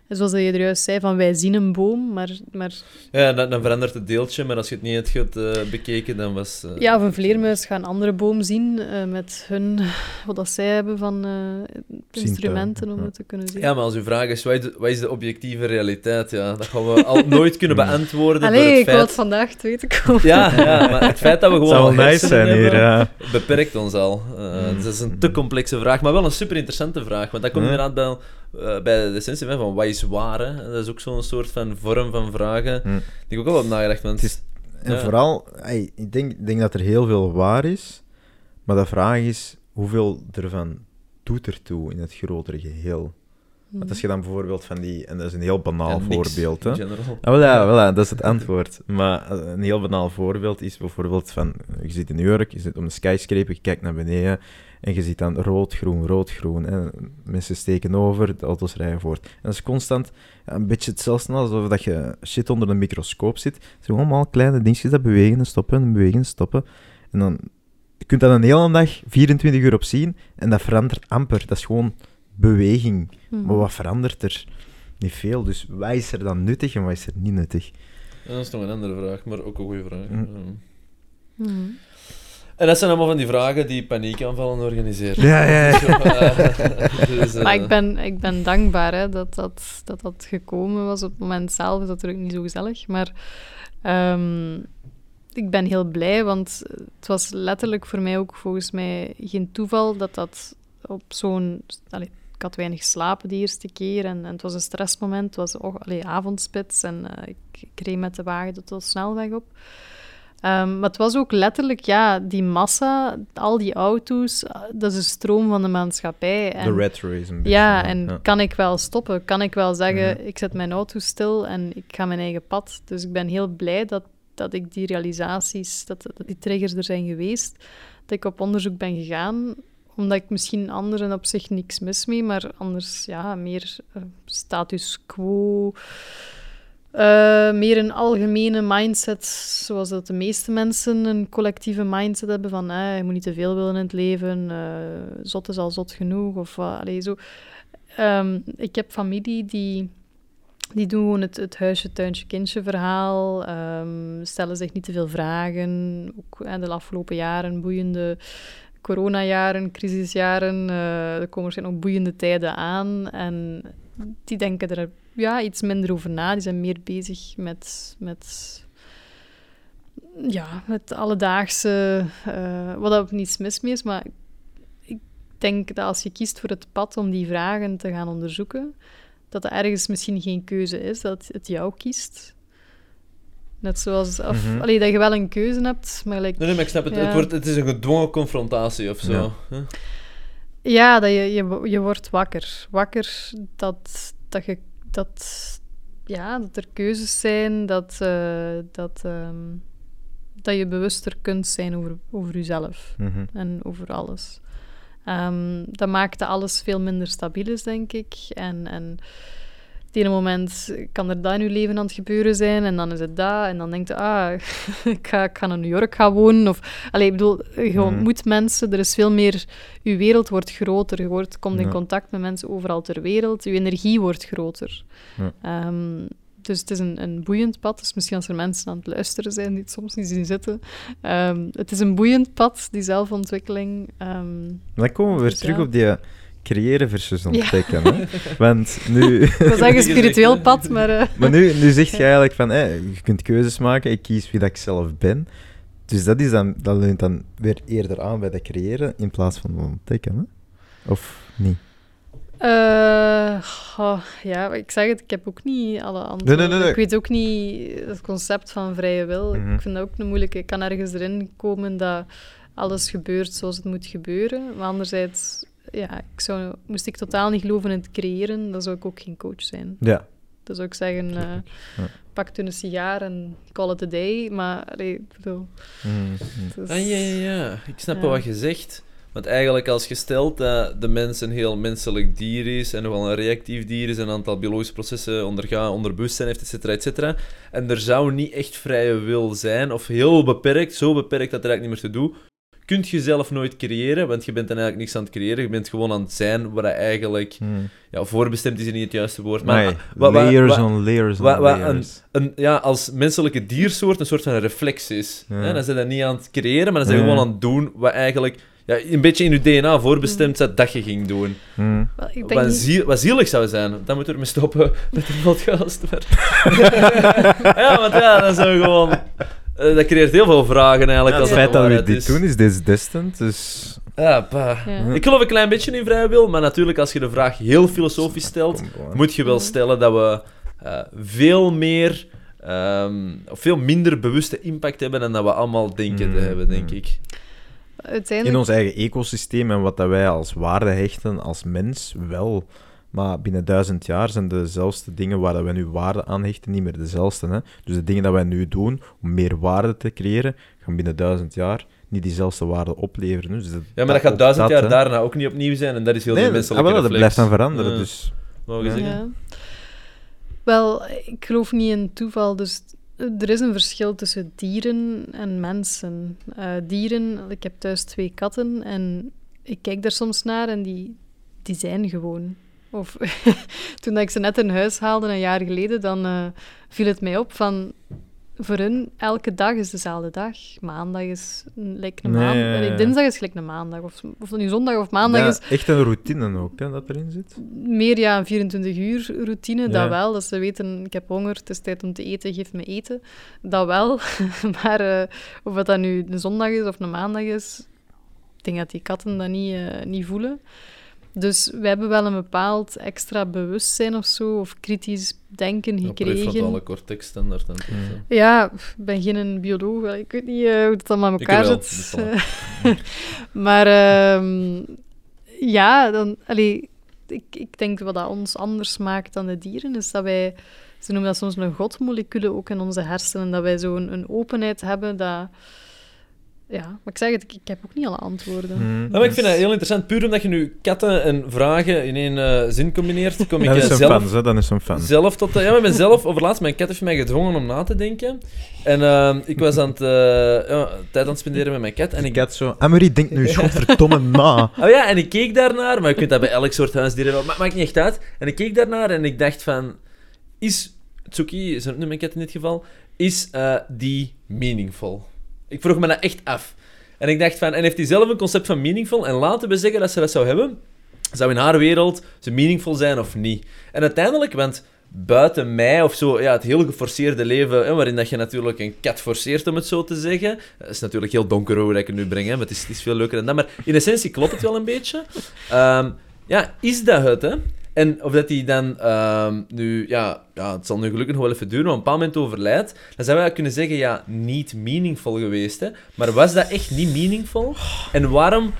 zoals je er juist zei, van wij zien een boom, maar, maar Ja, dan, dan verandert het deeltje, maar als je het niet hebt goed, eh, bekeken, dan was... eh, ja, of een vleermuis gaat een andere boom zien eh, met hun, wat dat zij hebben van eh, instrumenten om ja. het te kunnen zien. Ja, maar als uw vraag is, wat is, de, wat is de objectieve realiteit? Ja, dat gaan we al *laughs* nooit kunnen beantwoorden door Allee, het ik wil het feit... vandaag te weten komen. Ja, ja, maar het feit dat we *laughs* Het gewoon zou wel al nice zijn hier, ja. beperkt ons al. Eh, dus dat is een te complexe vraag, maar wel een super interessante vraag. Want dat komt Ja. inderdaad bij, eh, bij de essentie van, van wat is waar. Hè? Dat is ook zo'n soort van vorm van vragen Hm. die ik ook al heb nagedacht. Want, Het is- En Ja. vooral, ey, ik denk, denk dat er heel veel waar is, maar de vraag is hoeveel ervan doet ertoe in het grotere geheel. Want als je dan bijvoorbeeld van die... En dat is een heel banaal Ja, voorbeeld, hè. Ah, voilà, voilà, dat is het antwoord. Maar eh, een heel banaal voorbeeld is bijvoorbeeld van... Je zit in New York, je zit op een skyscraper, je kijkt naar beneden en je ziet dan rood, groen, rood, groen. Hè. Mensen steken over, de auto's rijden voort. En dat is constant ja, een beetje hetzelfde alsof dat je shit onder een microscoop zit. Het zijn allemaal kleine dingetjes dat bewegen en stoppen en bewegen en stoppen. En dan... Je kunt dat een hele dag 24 uur op zien en dat verandert amper. Dat is gewoon beweging. Mhm. Maar wat verandert er? Niet veel. Dus wat is er dan nuttig en wat is er niet nuttig? Ja, dat is nog een andere vraag, maar ook een goede vraag. Mm. Ja. En dat zijn allemaal van die vragen die paniekaanvallen organiseren. Ja, ja, *laughs* eh, *laughs* dus, eh, Maar ik ben, ik ben dankbaar hè, dat, dat, dat dat gekomen was. Op het moment zelf is dat natuurlijk niet zo gezellig. Maar ehm, ik ben heel blij, want het was letterlijk voor mij ook volgens mij geen toeval dat dat op zo'n... allee, ik had weinig slapen de eerste keer en, en het was een stressmoment. Het was oh, allee, avondspits en eh, ik, ik reed met de wagen tot de snelweg op. Ehm, maar het was ook letterlijk, ja, die massa, al die auto's, dat is een stroom van de maatschappij. En, De red race een beetje. ja, en kan ik wel stoppen? Kan ik wel zeggen, ik zet mijn auto stil en ik ga mijn eigen pad? Dus ik ben heel blij dat, dat ik die realisaties, dat, dat die triggers er zijn geweest, dat ik op onderzoek ben gegaan, omdat ik misschien anderen op zich niks mis mee, maar anders, ja, meer eh, status quo... eh, meer een algemene mindset, zoals dat de meeste mensen een collectieve mindset hebben van eh, je moet niet te veel willen in het leven, eh, zot is al zot genoeg, of allee, zo. Ehm, ik heb familie die, die doen gewoon het, het huisje, tuintje, kindje verhaal, ehm, stellen zich niet te veel vragen, ook eh, de afgelopen jaren, boeiende coronajaren, crisisjaren, er komen waarschijnlijk ook boeiende tijden aan en die denken er ja, iets minder over na. Die zijn meer bezig met, met, ja, met alledaagse... eh, wat ook niets mis mee is, maar ik denk dat als je kiest voor het pad om die vragen te gaan onderzoeken, dat er ergens misschien geen keuze is, dat het jou kiest. Net zoals... Of, Mhm. allee, dat je wel een keuze hebt, maar... like, Nee, nee, maar ik snap het. Ja. Het, wordt, het is een gedwongen confrontatie of zo. Ja. Ja, dat je, je, je wordt wakker. Wakker dat, dat, je, dat, ja, dat er keuzes zijn, dat, eh, dat, ehm, dat je bewuster kunt zijn over, over jezelf Mhm. en over alles. Ehm, dat maakte alles veel minder stabiel is, denk ik. En, en het ene moment kan er dat in je leven aan het gebeuren zijn, en dan is het dat. En dan denk je, ah, *laughs* ik ga, ik ga naar New York gaan wonen. Of, allee, ik bedoel, je Mhm. ontmoet mensen, er is veel meer... Je wereld wordt groter, je wordt, komt in Ja. contact met mensen overal ter wereld. Je energie wordt groter. Ja. Ehm, dus het is een, een boeiend pad. Dus misschien als er mensen aan het luisteren zijn die het soms niet zien zitten. Ehm, het is een boeiend pad, die zelfontwikkeling. Ehm, Dan komen we weer Dus terug ja. op die creëren versus Ja. ontdekken. Hè? Want nu... *laughs* ik wil zeggen spiritueel pad, maar... eh, Maar nu, nu zeg je eigenlijk van, hé, je kunt keuzes maken, ik kies wie dat ik zelf ben. Dus dat, is dan, dat leunt dan weer eerder aan bij dat creëren in plaats van ontdekken, hè? Of niet? Eh, ja, ik zeg het, ik heb ook niet alle antwoorden. nee, nee, nee. Ik weet ook niet het concept van vrije wil. Mhm. Ik vind dat ook een moeilijke. Ik kan ergens erin komen dat alles gebeurt zoals het moet gebeuren. Maar anderzijds, ja, ik zou, moest ik totaal niet geloven in het creëren, dan zou ik ook geen coach zijn. Ja. Dan zou ik zeggen, eh, Ja. pak toen een sigaar en call it a day. Maar, allee, ik bedoel... Mhm. is- Ah, ja, ja, ja. Ik snap Ja. wat je zegt. Want eigenlijk als je stelt dat de mens een heel menselijk dier is en nogal een reactief dier is en een aantal biologische processen ondergaat, onder bewustzijn heeft, et cetera, et cetera, en er zou niet echt vrije wil zijn, of heel beperkt, zo beperkt dat er eigenlijk niet meer te doen, kun je zelf nooit creëren, want je bent dan eigenlijk niks aan het creëren, je bent gewoon aan het zijn waar dat eigenlijk... Mhm. Ja, voorbestemd is niet het juiste woord, maar... Maar wa- wa- layers wa- on layers on layers. een, ja, als menselijke diersoort een soort van reflex is. Ja. Hè? Dan zijn dat niet aan het creëren, maar dan zijn Ja. gewoon aan het doen wat eigenlijk ja, een beetje in je DNA voorbestemd staat dat je ging doen. Wel, ik denk Wat, niet- ziel, wat zielig zou zijn. Dan moeten we ermee stoppen *laughs* met de podcast. Maar... *laughs* *laughs* ja, want ja, dan zijn we gewoon... eh, dat creëert heel veel vragen eigenlijk. Ja, als het feit dat we dit is. doen is this distant, dus... Ja, pa. Ja. Ik geloof een klein beetje in vrije wil, maar natuurlijk als je de vraag heel filosofisch stelt, moet je wel stellen dat we eh, veel meer ehm, of veel minder bewuste impact hebben dan dat we allemaal denken te Mhm. hebben, denk ik. Uiteindelijk... In ons eigen ecosysteem en wat dat wij als waarde hechten als mens, wel. Maar binnen duizend jaar zijn dezelfde dingen waar dat wij nu waarde aan hechten niet meer dezelfde. Hè? Dus de dingen dat wij nu doen om meer waarde te creëren, gaan binnen duizend jaar niet diezelfde waarde opleveren. Dus dat- Ja, maar dat gaat duizend jaar hè. daarna ook niet opnieuw zijn. En dat is heel Nee, dat, ah, wel, dat reflex. blijft dan veranderen. Ja. Dus je Ja. zeggen? Ja. Wel, ik geloof niet in toeval. Dus er is een verschil tussen dieren en mensen. Eh, dieren, ik heb thuis twee katten en ik kijk daar soms naar en die, die zijn gewoon. Of *laughs* toen dat ik ze net in huis haalde, een jaar geleden, dan eh, viel het mij op van... Voor hun, elke dag is dezelfde dag. Maandag is lijkt een maandag. ja, ja, ja. Dinsdag is gelijk een maandag. Of, of nu zondag of maandag ja, is, echt een routine ook, hè, dat erin zit. meer ja, een 24 uur routine, dat wel. Dat ze weten, ik heb honger, het is tijd om te eten, geef me eten. Dat wel. *laughs* maar eh, of het dat nu een zondag is of een maandag is, ik denk dat die katten dat niet, eh, niet voelen. Dus we hebben wel een bepaald extra bewustzijn of zo, of kritisch denken Ja, gekregen. prefrontale cortex standaard. Ja, ik ben geen bioloog, ik weet niet eh, hoe het allemaal Ik elkaar wel, zit. *laughs* maar ehm, ja, dan, allee, ik, ik denk wat dat ons anders maakt dan de dieren, is dat wij, ze noemen dat soms een godmoleculen ook in onze hersenen, dat wij zo'n een openheid hebben dat... Ja, maar ik zeg het, ik, ik heb ook niet alle antwoorden. Hmm. Ja, maar ik vind dat heel interessant. Puur omdat je nu katten en vragen in één eh, zin combineert, kom ik Dat eh, is een zelf, fan, hè, dat is een fan. zelf tot... ja, maar ik ben zelf overlaatst... Mijn kat heeft mij gedwongen om na te denken. En eh, ik was aan het... eh, ja, tijd aan het spenderen met mijn kat. En ik had zo... Amory, denk nu eens *laughs* godverdomme na. Oh ja, en ik keek daarnaar, maar je kunt dat bij elk soort huisdier hebben, maar maakt niet echt uit. En ik keek daarnaar en ik dacht van, is Tsuki, zo noem ik het in dit geval, is eh, die meaningful? Ik vroeg me dat echt af. En ik dacht van, en heeft hij zelf een concept van meaningful? En laten we zeggen dat ze dat zou hebben, zou in haar wereld ze meaningful zijn of niet? En uiteindelijk, want buiten mij of zo, ja, het heel geforceerde leven, hè, waarin dat je natuurlijk een kat forceert, om het zo te zeggen. Is natuurlijk heel donker hoe ik het nu breng, hè, maar het is, het veel leuker dan dat. Maar in essentie klopt het wel een beetje. Ehm, ja, is dat het, hè? En of dat hij dan ehm, nu, ja, ja, het zal nu gelukkig nog wel even duren, maar op een bepaald moment overlijdt, dan zouden we kunnen zeggen, ja, niet meaningful geweest, hè? Maar was dat echt niet meaningful? En waarom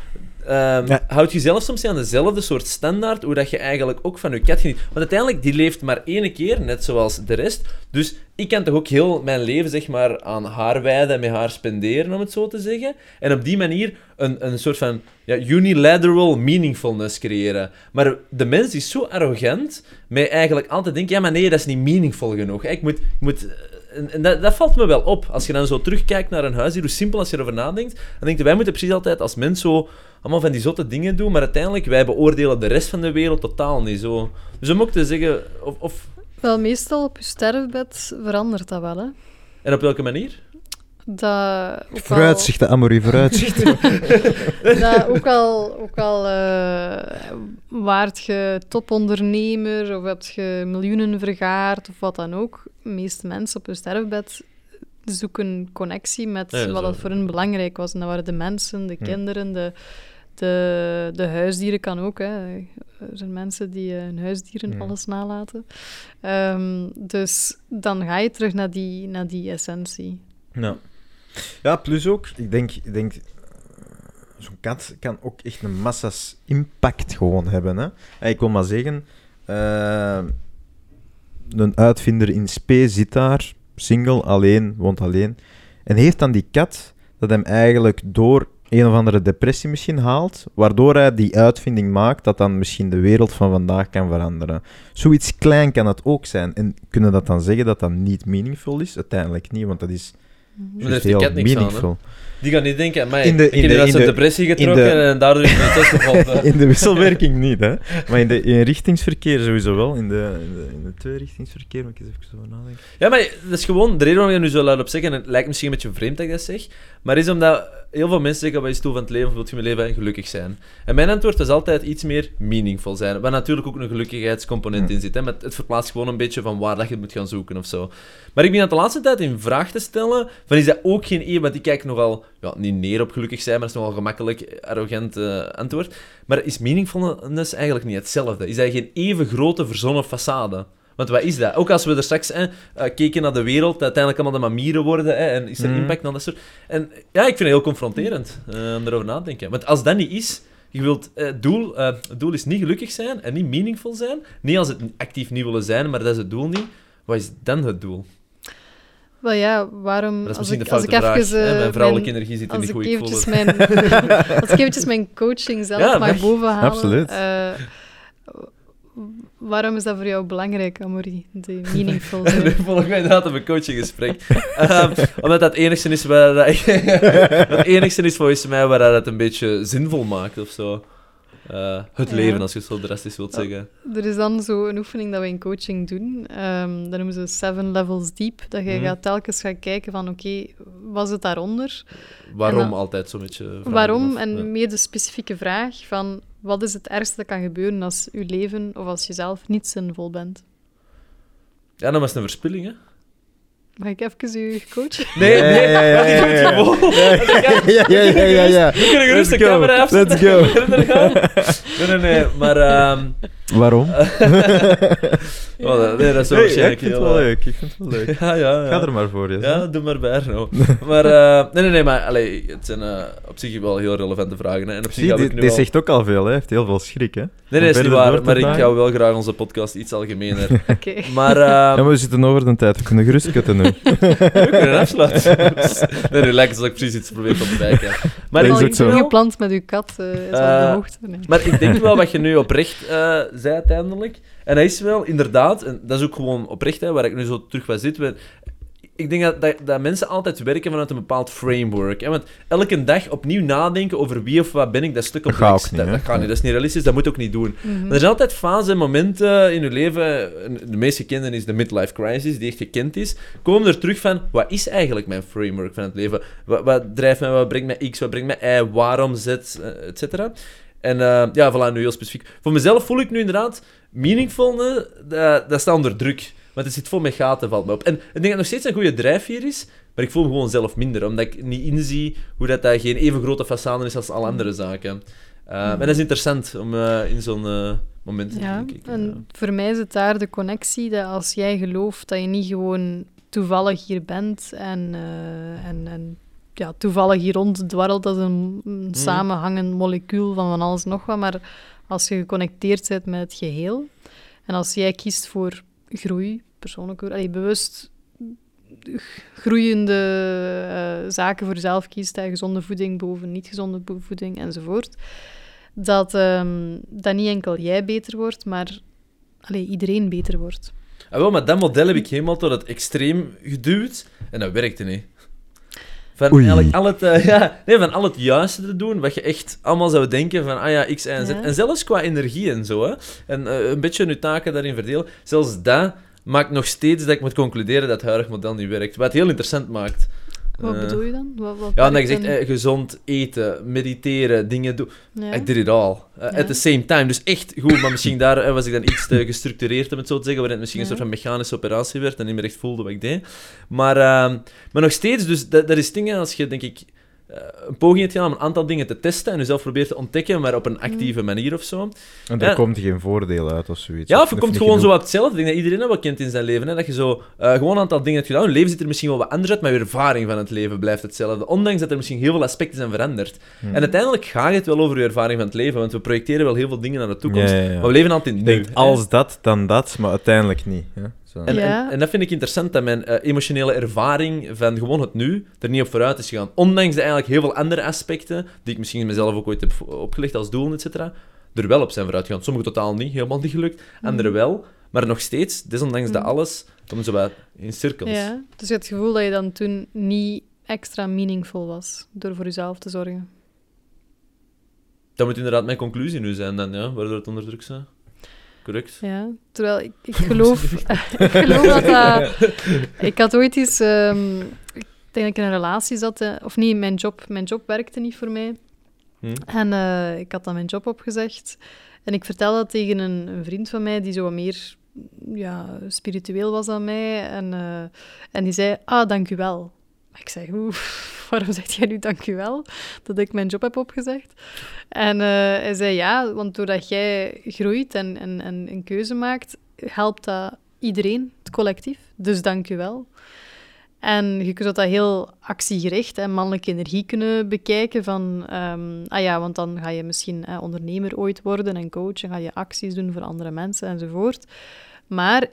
ehm, Ja. houd je zelf soms aan dezelfde soort standaard, hoe dat je eigenlijk ook van je kat geniet? Want uiteindelijk, die leeft maar één keer, net zoals de rest. Dus ik kan toch ook heel mijn leven, zeg maar, aan haar wijden en met haar spenderen, om het zo te zeggen. En op die manier een, een soort van ja, unilateral meaningfulness creëren. Maar de mens is zo arrogant, met eigenlijk altijd denken, ja, maar nee, dat is niet meaningful genoeg. Ik moet... Ik moet en en dat, dat valt me wel op. Als je dan zo terugkijkt naar een huisdier, hoe simpel als je erover nadenkt, dan denk je, wij moeten precies altijd als mens zo allemaal van die zotte dingen doen, maar uiteindelijk, wij beoordelen de rest van de wereld totaal niet zo. Dus om ook te zeggen, of, of Wel, meestal op je sterfbed verandert dat wel, hè. en op welke manier? Dat ook Vooruitzichten, Amory, vooruitzichten. *laughs* *laughs* dat ook al, ook al eh, waart je topondernemer of heb je miljoenen vergaard of wat dan ook, de meeste mensen op hun sterfbed zoeken connectie met Ja, dat wat het voor hen belangrijk was. En dat waren de mensen, de kinderen, de, de, de huisdieren kan ook. Hè. Er zijn mensen die eh, hun huisdieren alles nalaten. Ehm, dus dan ga je terug naar die, naar die essentie. Ja. Ja, plus ook, ik denk, ik denk zo'n kat kan ook echt een massa's impact gewoon hebben. Hè? Ik wil maar zeggen, eh, een uitvinder in spe zit daar, single, alleen, woont alleen, en heeft dan die kat dat hem eigenlijk door een of andere depressie misschien haalt, waardoor hij die uitvinding maakt dat dan misschien de wereld van vandaag kan veranderen. Zoiets klein kan het ook zijn. En kunnen dat dan zeggen dat dat niet meaningful is? Uiteindelijk niet, want dat is daar heeft kat niks aan, hè? Die gaan niet denken, maar In de- ik in heb de- in de- depressie in getrokken de- en daardoor is het test gevallen. *laughs* In de wisselwerking niet, hè. Maar in de eenrichtingsverkeer sowieso wel. In de, in de, in de tweerichtingsverkeer moet ik eens even zo nadenken. Ja, maar dat is gewoon de reden waarom ik er nu zo luid op zeg, en het lijkt misschien een beetje vreemd dat ik dat zeg, maar is omdat heel veel mensen zeggen, wat is het doel van het leven, wilt je mijn leven gelukkig zijn? En mijn antwoord was altijd iets meer meaningful zijn, waar natuurlijk ook een gelukkigheidscomponent Hm. in zit, hè, met het verplaatst gewoon een beetje van waar dat je het moet gaan zoeken of zo. Maar ik ben aan de laatste tijd in vraag te stellen, van is dat ook geen eeuw, want ik kijk nogal, ja, niet neer op gelukkig zijn, maar dat is nogal gemakkelijk, arrogant eh, antwoord. Maar is meaningfulness eigenlijk niet hetzelfde? Is dat geen even grote verzonnen façade? Want wat is dat? Ook als we er straks hè, eh, keken naar de wereld, dat uiteindelijk allemaal de mamieren worden, hè, en is er Mhm. impact aan dat soort... En ja, ik vind het heel confronterend eh, om erover na te denken. Want als dat niet is, je wilt, eh, het, doel, eh, het doel is niet gelukkig zijn en niet meaningful zijn. Niet als het actief niet willen zijn, maar dat is het doel niet. Wat is dan het doel? Wel ja, waarom... Dat is als misschien ik, de als foute vraag. even, hè. Mijn vrouwelijke mijn- energie zit er als niet ik eventjes het. mijn, *laughs* *laughs* als ik eventjes mijn coaching zelf Ja, mag mag. bovenhalen. Absoluut. Waarom is dat voor jou belangrijk, Amory? Die *laughs* meaningful zijn. Volg mij inderdaad op een coachinggesprek. *laughs* Ehm, omdat dat het enigste is waar dat, *laughs* het enigste is volgens mij waar dat het een beetje zinvol maakt of zo. Eh, het Ja. leven, als je het zo drastisch wilt Ja. zeggen. Er is dan zo een oefening dat we in coaching doen. Ehm dat noemen ze seven levels deep. Dat je Mhm. gaat telkens gaan kijken van, oké, wat zit daaronder? Waarom dan- altijd zo'n beetje Waarom? of- En ja. meer de specifieke vraag van, wat is het ergste dat kan gebeuren als je leven of als je zelf niet zinvol bent? Ja, dan was het een verspilling, hè? Mag ik even u coachen? *laughs* Nee, nee, ja, ja, dat ja, is ja. goed gewoon. ja, ja, ja, ja. We kunnen gerust de Let's go. camera afzetten. Let's *laughs* go. Nee, nee, nee, maar... ehm Waarom? *laughs* oh, dat- nee, dat is ja, waarschijnlijk ik vind het wel eh, leuk. Ik vind het wel leuk. Ja, ja, ja. Ga er maar voor, je. Ja, doe maar bij Arno. Maar, eh, nee, nee, nee, maar allee, het zijn eh, op zich wel heel relevante vragen. Hè. En op zich Zie, heb ik dit, nu dit al... zegt ook al veel, hè. Hij heeft heel veel schrik, hè. Nee, nee, is niet verder waar, maar ik hou wel graag onze podcast iets algemener. Oké. Maar, eh, Ja, maar we zitten over de tijd. We kunnen gerust kutten nu. We kunnen afsluiten. nee, lijkt alsof ik precies iets probeer te ontwijken. Maar is denk ook zo. wel- Gepland met uw kat eh, is al Eh, de hoogte. Nee. Maar ik denk wel wat je nu oprecht eh zei uiteindelijk. En dat is wel inderdaad, en dat is ook gewoon oprecht, hè, waar ik nu zo terug bij zit. Ik denk dat, dat, dat mensen altijd werken vanuit een bepaald framework. Hè? Want elke dag opnieuw nadenken over wie of wat ben ik, dat is te Dat gaat niet, dat, gaat niet, dat is niet realistisch, dat moet je ook niet doen. Maar er zijn altijd fasen en momenten in je leven, en de meest gekende is de midlife crisis, die echt gekend is, komen we er terug van, wat is eigenlijk mijn framework van het leven? Wat, wat drijft mij, wat brengt mij X, wat brengt mij Y, waarom Z, eh, et cetera. En eh, ja, voilà, nu heel specifiek. Voor mezelf voel ik nu inderdaad, meaningful, eh, dat, dat staat onder druk. Want het zit vol met gaten, valt me op. En ik denk dat het nog steeds een goede drijfveer is, maar ik voel me gewoon zelf minder, omdat ik niet inzie hoe dat, dat geen even grote façade is als alle andere zaken. Eh, En dat is interessant om eh, in zo'n eh, moment te Ja, denk ik. en voor mij is het daar de connectie dat als jij gelooft dat je niet gewoon toevallig hier bent en, en, en ja, toevallig hier ronddwarrelt als een, een samenhangend molecuul van van alles nog wat, maar als je geconnecteerd bent met het geheel en als jij kiest voor groei, persoonlijke allee, bewust groeiende eh, zaken voor jezelf kiest, hè, gezonde voeding boven niet gezonde voeding enzovoort, dat, ehm, dat niet enkel jij beter wordt, maar allee, iedereen beter wordt. Ah, wel, maar dat model heb ik helemaal tot het extreem geduwd en dat werkte niet. Van, Oei. eigenlijk al het, eh, *laughs* ja, nee, van al het juiste te doen, wat je echt allemaal zou denken van, ah ja, X, Y en Z. Ja. En zelfs qua energie en zo, hè. En eh, een beetje je taken daarin verdelen. Zelfs dat maakt nog steeds dat ik moet concluderen dat het huidige model niet werkt. Wat het heel interessant maakt. Wat Eh, bedoel je dan? Wat, wat Ja, omdat je zegt eh, gezond eten, mediteren, dingen doen. Ja. I did it all. Uh, Ja. At the same time. Dus echt goed, maar misschien daar eh, was ik dan iets te gestructureerd, om het zo te zeggen, waarin het misschien Ja. een soort van mechanische operatie werd en niet meer echt voelde wat ik deed. Maar, ehm, maar nog steeds, dus dat, dat is dingen als je, denk ik, eh, een poging hebt gedaan om een aantal dingen te testen en jezelf probeert te ontdekken, maar op een actieve manier of zo. En er Ja. komt geen voordeel uit of zoiets. Ja, Of je komt gewoon zo wat hetzelfde. Ik denk dat iedereen dat wel kent in zijn leven. Hè? Dat je zo eh, gewoon een aantal dingen hebt gedaan. Je leven ziet er misschien wel wat anders uit, maar je ervaring van het leven blijft hetzelfde. Ondanks dat er misschien heel veel aspecten zijn veranderd. Hmm. En uiteindelijk gaat het wel over je ervaring van het leven, want we projecteren wel heel veel dingen naar de toekomst. Ja, ja, ja. Maar we leven altijd in Ik nu. denk hè. als dat, dan dat, maar uiteindelijk niet. Hè? Zo. En, Ja. en, en dat vind ik interessant, dat mijn eh, emotionele ervaring van gewoon het nu er niet op vooruit is gegaan. Ondanks de eigenlijk heel veel andere aspecten, die ik misschien mezelf ook ooit heb opgelegd als doelen, et cetera, er wel op zijn vooruit gegaan. Sommige totaal niet, helemaal niet gelukt. Andere wel. Maar nog steeds, desondanks dat Mhm. alles, komen ze wat in cirkels. Ja, dus je hebt het gevoel dat je dan toen niet extra meaningful was door voor jezelf te zorgen. Dat moet inderdaad mijn conclusie nu zijn, dan, ja, waardoor het onder druk staat. Correct. Ja, terwijl ik, ik *laughs* geloof, *laughs* *laughs* ik geloof dat dat... Ik had ooit eens... ehm, ik denk dat ik in een relatie zat, eh, of niet, mijn job, mijn job werkte niet voor mij. Hm. En eh, ik had dan mijn job opgezegd. En ik vertelde dat tegen een, een vriend van mij die zo wat meer ja, spiritueel was dan mij. En, eh, en die zei, ah, dank u wel. Ik zei, hoe, *laughs* waarom zegt jij nu dank u wel? Dat ik mijn job heb opgezegd. En eh, hij zei, ja, want doordat jij groeit en, en, en een keuze maakt, helpt dat iedereen, het collectief. Dus dank u wel. En je kunt dat heel actiegericht en mannelijke energie kunnen bekijken. Van, ehm, ah ja, want dan ga je misschien eh, ondernemer ooit worden en coach en ga je acties doen voor andere mensen enzovoort. Maar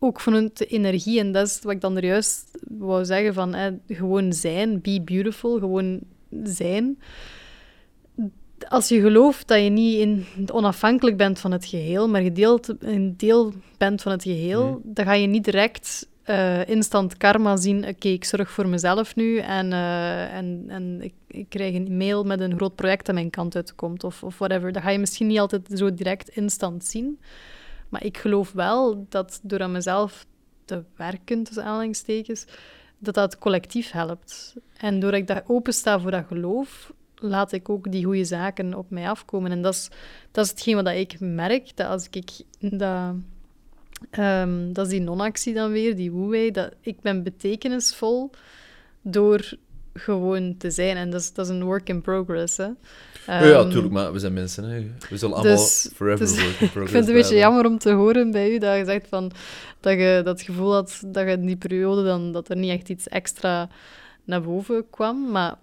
ook vanuit de energie, en dat is wat ik dan er juist wou zeggen, van eh, gewoon zijn, be beautiful, gewoon zijn. Als je gelooft dat je niet in, onafhankelijk bent van het geheel, maar gedeeld, een deel bent van het geheel, dan ga je niet direct eh, instant karma zien. Oké, ik zorg voor mezelf nu en, eh, en, en ik, ik krijg een mail met een groot project aan mijn kant uitkomt of, of whatever. Dat ga je misschien niet altijd zo direct instant zien. Maar ik geloof wel dat door aan mezelf te werken, tussen aanhalingstekens, dat dat collectief helpt. En doordat ik daar opensta voor dat geloof, laat ik ook die goede zaken op mij afkomen. En dat is, dat is hetgeen wat ik merk, dat als ik dat... ehm, dat is die non-actie dan weer, die woewei. Dat ik ben betekenisvol door gewoon te zijn. En dat is, dat is een work in progress. Hè. Ja, ja, Ehm, tuurlijk, maar we zijn mensen. Hè. We zullen allemaal dus- forever dus- work in progress *laughs* Ik vind het een beetje jammer om te horen bij u dat je zegt van, dat je dat gevoel had dat je in die periode dan, dat er niet echt iets extra naar boven kwam. Maar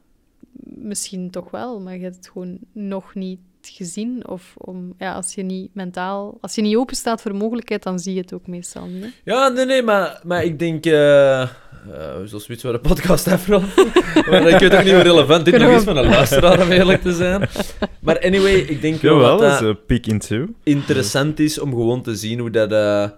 misschien toch wel, maar je hebt het gewoon nog niet gezien. Of om, ja, als je niet mentaal, als je niet open staat voor mogelijkheid, dan zie je het ook meestal niet. hè. Ja, nee, nee, maar, maar ik denk... eh eh, we zullen zoiets waar de podcast *laughs* afronden. maar ik weet ook niet hoe relevant dit nog is van een luisteraar, om eerlijk te zijn. Maar anyway, ik denk wel Jawel, dat peek into. interessant is om gewoon te zien hoe dat... eh,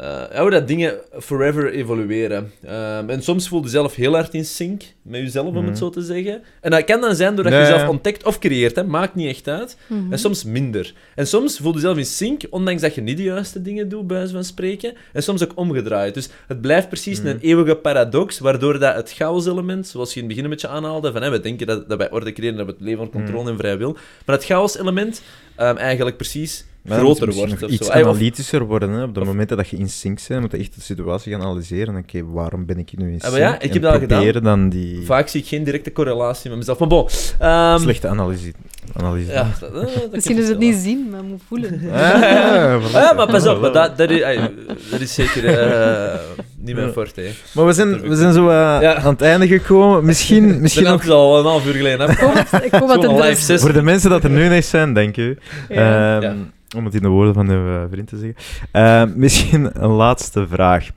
ja, hoe dat dingen forever evolueren. Ehm, en soms voel je zelf heel hard in sync met jezelf, om Mhm. het zo te zeggen. En dat kan dan zijn doordat je jezelf ontdekt of creëert, hè. maakt niet echt uit. Mhm. En soms minder. En soms voel je jezelf in sync, ondanks dat je niet de juiste dingen doet, bij wijze van spreken. En soms ook omgedraaid. Dus het blijft precies Mhm. een eeuwige paradox, waardoor dat het chaos-element, zoals je in het begin een beetje aanhaalde, van hè, we denken dat, dat wij orde creëren, dat we het leven van controle Mhm. en vrije wil. Maar het chaos-element ehm, eigenlijk precies groter het wordt. Of iets zo. Analytischer worden. Hè. Op de momenten dat je in sync bent, moet je echt de situatie gaan analyseren. Oké, waarom ben ik nu in Ah, sync? maar ja, ik heb dat al gedaan. dan die Vaak zie ik geen directe correlatie met mezelf. Maar bon. ehm, slechte analyse. analyse Ja, dat, dat *laughs* Misschien is het niet zien, maar moet voelen. Ah, *laughs* ja, maar pas op, maar dat, dat, is, *laughs* dat is zeker eh, niet mijn forte. hè. Maar we zijn, we zijn zo eh, Ja. aan het einde gekomen. Misschien, Misschien nog is al een half uur geleden. Hè. Ik hoop ik hoop dat er live dus- sessie. voor de mensen dat er nu nog zijn, dank u. Ja. Ehm. Om het in de woorden van uw eh, vriend te zeggen. Ehm, *laughs* misschien een laatste vraag.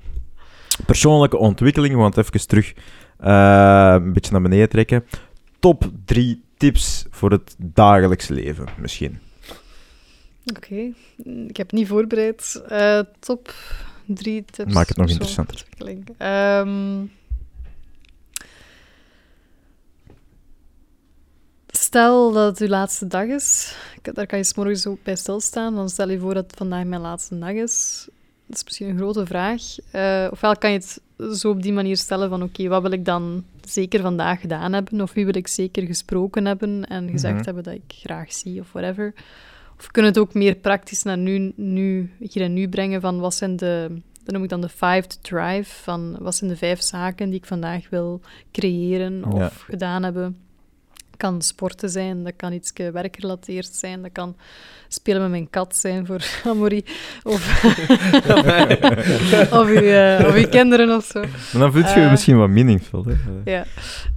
Persoonlijke ontwikkeling, want even terug eh, een beetje naar beneden trekken. Top drie tips voor het dagelijks leven, misschien. Oké, ik heb niet voorbereid. Eh, top drie tips. Maak het nog interessanter. ontwikkeling. Stel dat het uw laatste dag is. Daar kan je 's morgens ook bij stilstaan. Dan stel je voor dat het vandaag mijn laatste dag is. Dat is misschien een grote vraag. Eh, ofwel kan je het zo op die manier stellen van oké, wat wil ik dan zeker vandaag gedaan hebben? Of wie wil ik zeker gesproken hebben en gezegd Mhm. hebben dat ik graag zie of whatever. Of we kunnen het ook meer praktisch naar nu, nu, hier en nu brengen van wat zijn de, dat noem ik dan de five to drive, van wat zijn de vijf zaken die ik vandaag wil creëren of Ja. gedaan hebben. Dat kan sporten zijn, dat kan iets werkgerelateerd zijn, dat kan spelen met mijn kat zijn voor *laughs* Amory, of, *laughs* of, uw, eh, of uw kinderen of zo. Maar dan voelt je je Eh. misschien wat meaningful. Hè? Ja,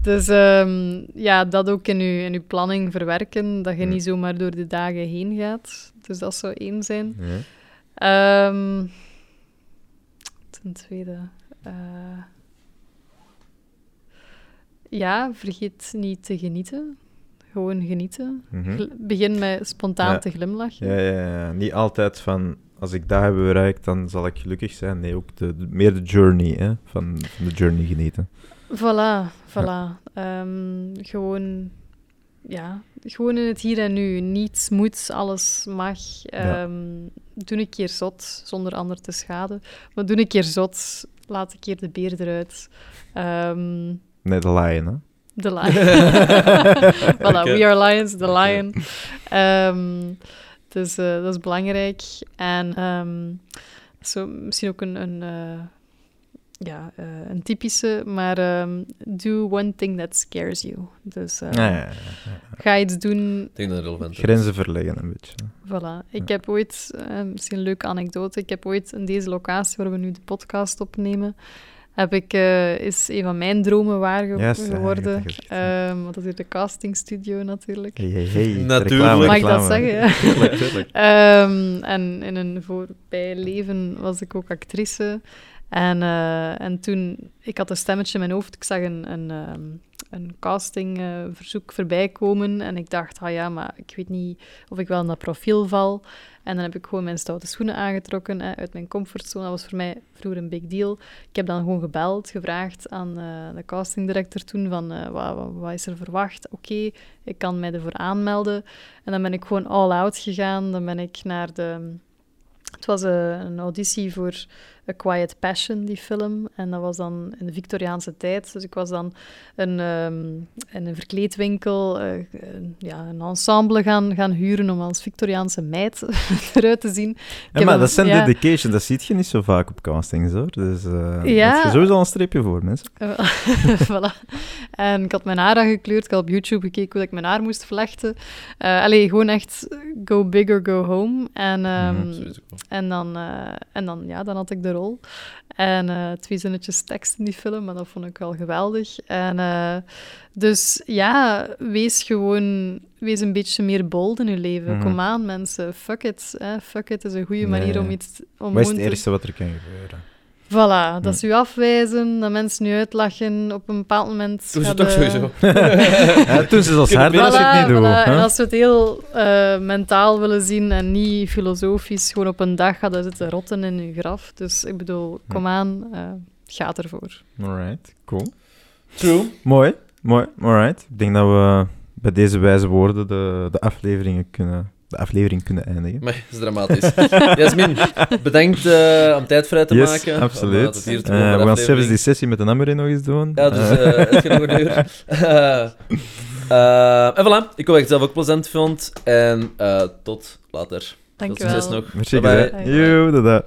dus ehm, ja, dat ook in je, in uw planning verwerken, dat je niet zomaar door de dagen heen gaat. Dus dat zou één zijn. Ja. Ehm, ten tweede. eh, ja, vergeet niet te genieten. Gewoon genieten. Mhm. Begin met spontaan Ja. te glimlachen. Ja, ja, ja. Niet altijd van als ik dat heb bereikt, dan zal ik gelukkig zijn. Nee, ook de, meer de journey, hè? Van, van de journey genieten. Voilà, voilà. Ehm, gewoon, ja, gewoon in het hier en nu. Niets moet, alles mag. Ehm, Doe een keer zot, zonder ander te schaden. Maar doe een keer zot, laat een keer de beer eruit. Ehm, Nee, de lion, hè? de lion. *laughs* *laughs* voilà, Oké. we are lions, the lion. Ehm, dus eh, dat is belangrijk. En ehm, zo, misschien ook een, een, eh, ja, eh, een typische, maar ehm, do one thing that scares you. Dus eh, Ja, ja, ja. ga iets doen Ik denk dat het relevant is. Grenzen verleggen een beetje. Voilà. Ik Ja. heb ooit, eh, misschien een leuke anekdote, ik heb ooit in deze locatie waar we nu de podcast opnemen, heb ik, eh, is een van mijn dromen waar ge- ja, geworden. ja. Ehm, want dat is hier de natuurlijk. Hey, hey, hey. Natuurlijk. Reclame, Mag ik dat reclame. zeggen? Ja. *laughs* Tuurlijk, tuurlijk. Ehm, en in een voorbij leven was ik ook actrice. En, eh, en toen, ik had een stemmetje in mijn hoofd, ik zag een, een, ehm, een castingverzoek voorbij komen. En ik dacht, ah ja, maar ik weet niet of ik wel in dat profiel val. En dan heb ik gewoon mijn stoute schoenen aangetrokken hè, uit mijn comfortzone. Dat was voor mij vroeger een big deal. Ik heb dan gewoon gebeld, gevraagd aan eh, de castingdirector toen van eh, wat, wat, wat is er verwacht? Oké, ik kan mij ervoor aanmelden. En dan ben ik gewoon all out gegaan. Dan ben ik naar de... Het was eh, een auditie voor A Quiet Passion, die film. En dat was dan in de Victoriaanse tijd. Dus ik was dan een, ehm, in een verkleedwinkel eh, een- ja, een ensemble gaan, gaan huren om als Victoriaanse meid *laughs* eruit te zien. Ja, maar dat zijn ja. dedication, dat ziet je niet zo vaak op castings hoor. Dus eh Ja. dat is sowieso een streepje voor mensen. Eh, *laughs* voilà. En ik had mijn haar aangekleurd. Ik had op YouTube gekeken hoe ik mijn haar moest vlechten. Eh allee, gewoon echt go big or go home. En, ehm, Mhm. En, dan, en dan, ja, dan had ik de rol. En eh, twee zinnetjes tekst in die film, maar dat vond ik wel geweldig. En eh, dus ja, wees gewoon... Wees een beetje meer bold in je leven. Mhm. Kom aan, mensen. Fuck it. Hè. Fuck it is een goede Nee, manier om iets... Om Wat is het te- ergste wat er kan gebeuren? Voilà, dat ze u afwijzen, dat mensen u uitlachen. Op een bepaald moment... Doe ze toch de- sowieso. *laughs* Ja, toen ze als Kunnen harder als ik Voilà, het niet doe. voilà. hè? En als we het heel eh, mentaal willen zien en niet filosofisch, gewoon op een dag gaat zitten rotten in uw graf. Dus ik bedoel, kom aan, eh ga ervoor. Alright, cool. True. Mooi, mooi, alright. Ik denk dat we bij deze wijze woorden de, de, afleveringen kunnen, de aflevering kunnen eindigen. Maar dat is dramatisch. *laughs* Jasmin, bedankt eh, om tijd vrij te yes, maken. Eh, absoluut. tot te Eh, bij we gaan zelfs die sessie met de nummer nog eens doen. Ja, dus Eh, eh het gaat nog een uur. *laughs* Eh, eh, en voilà, ik hoop dat je het zelf ook plezant vond. En eh, tot later. Dank Veel je succes nog. merci.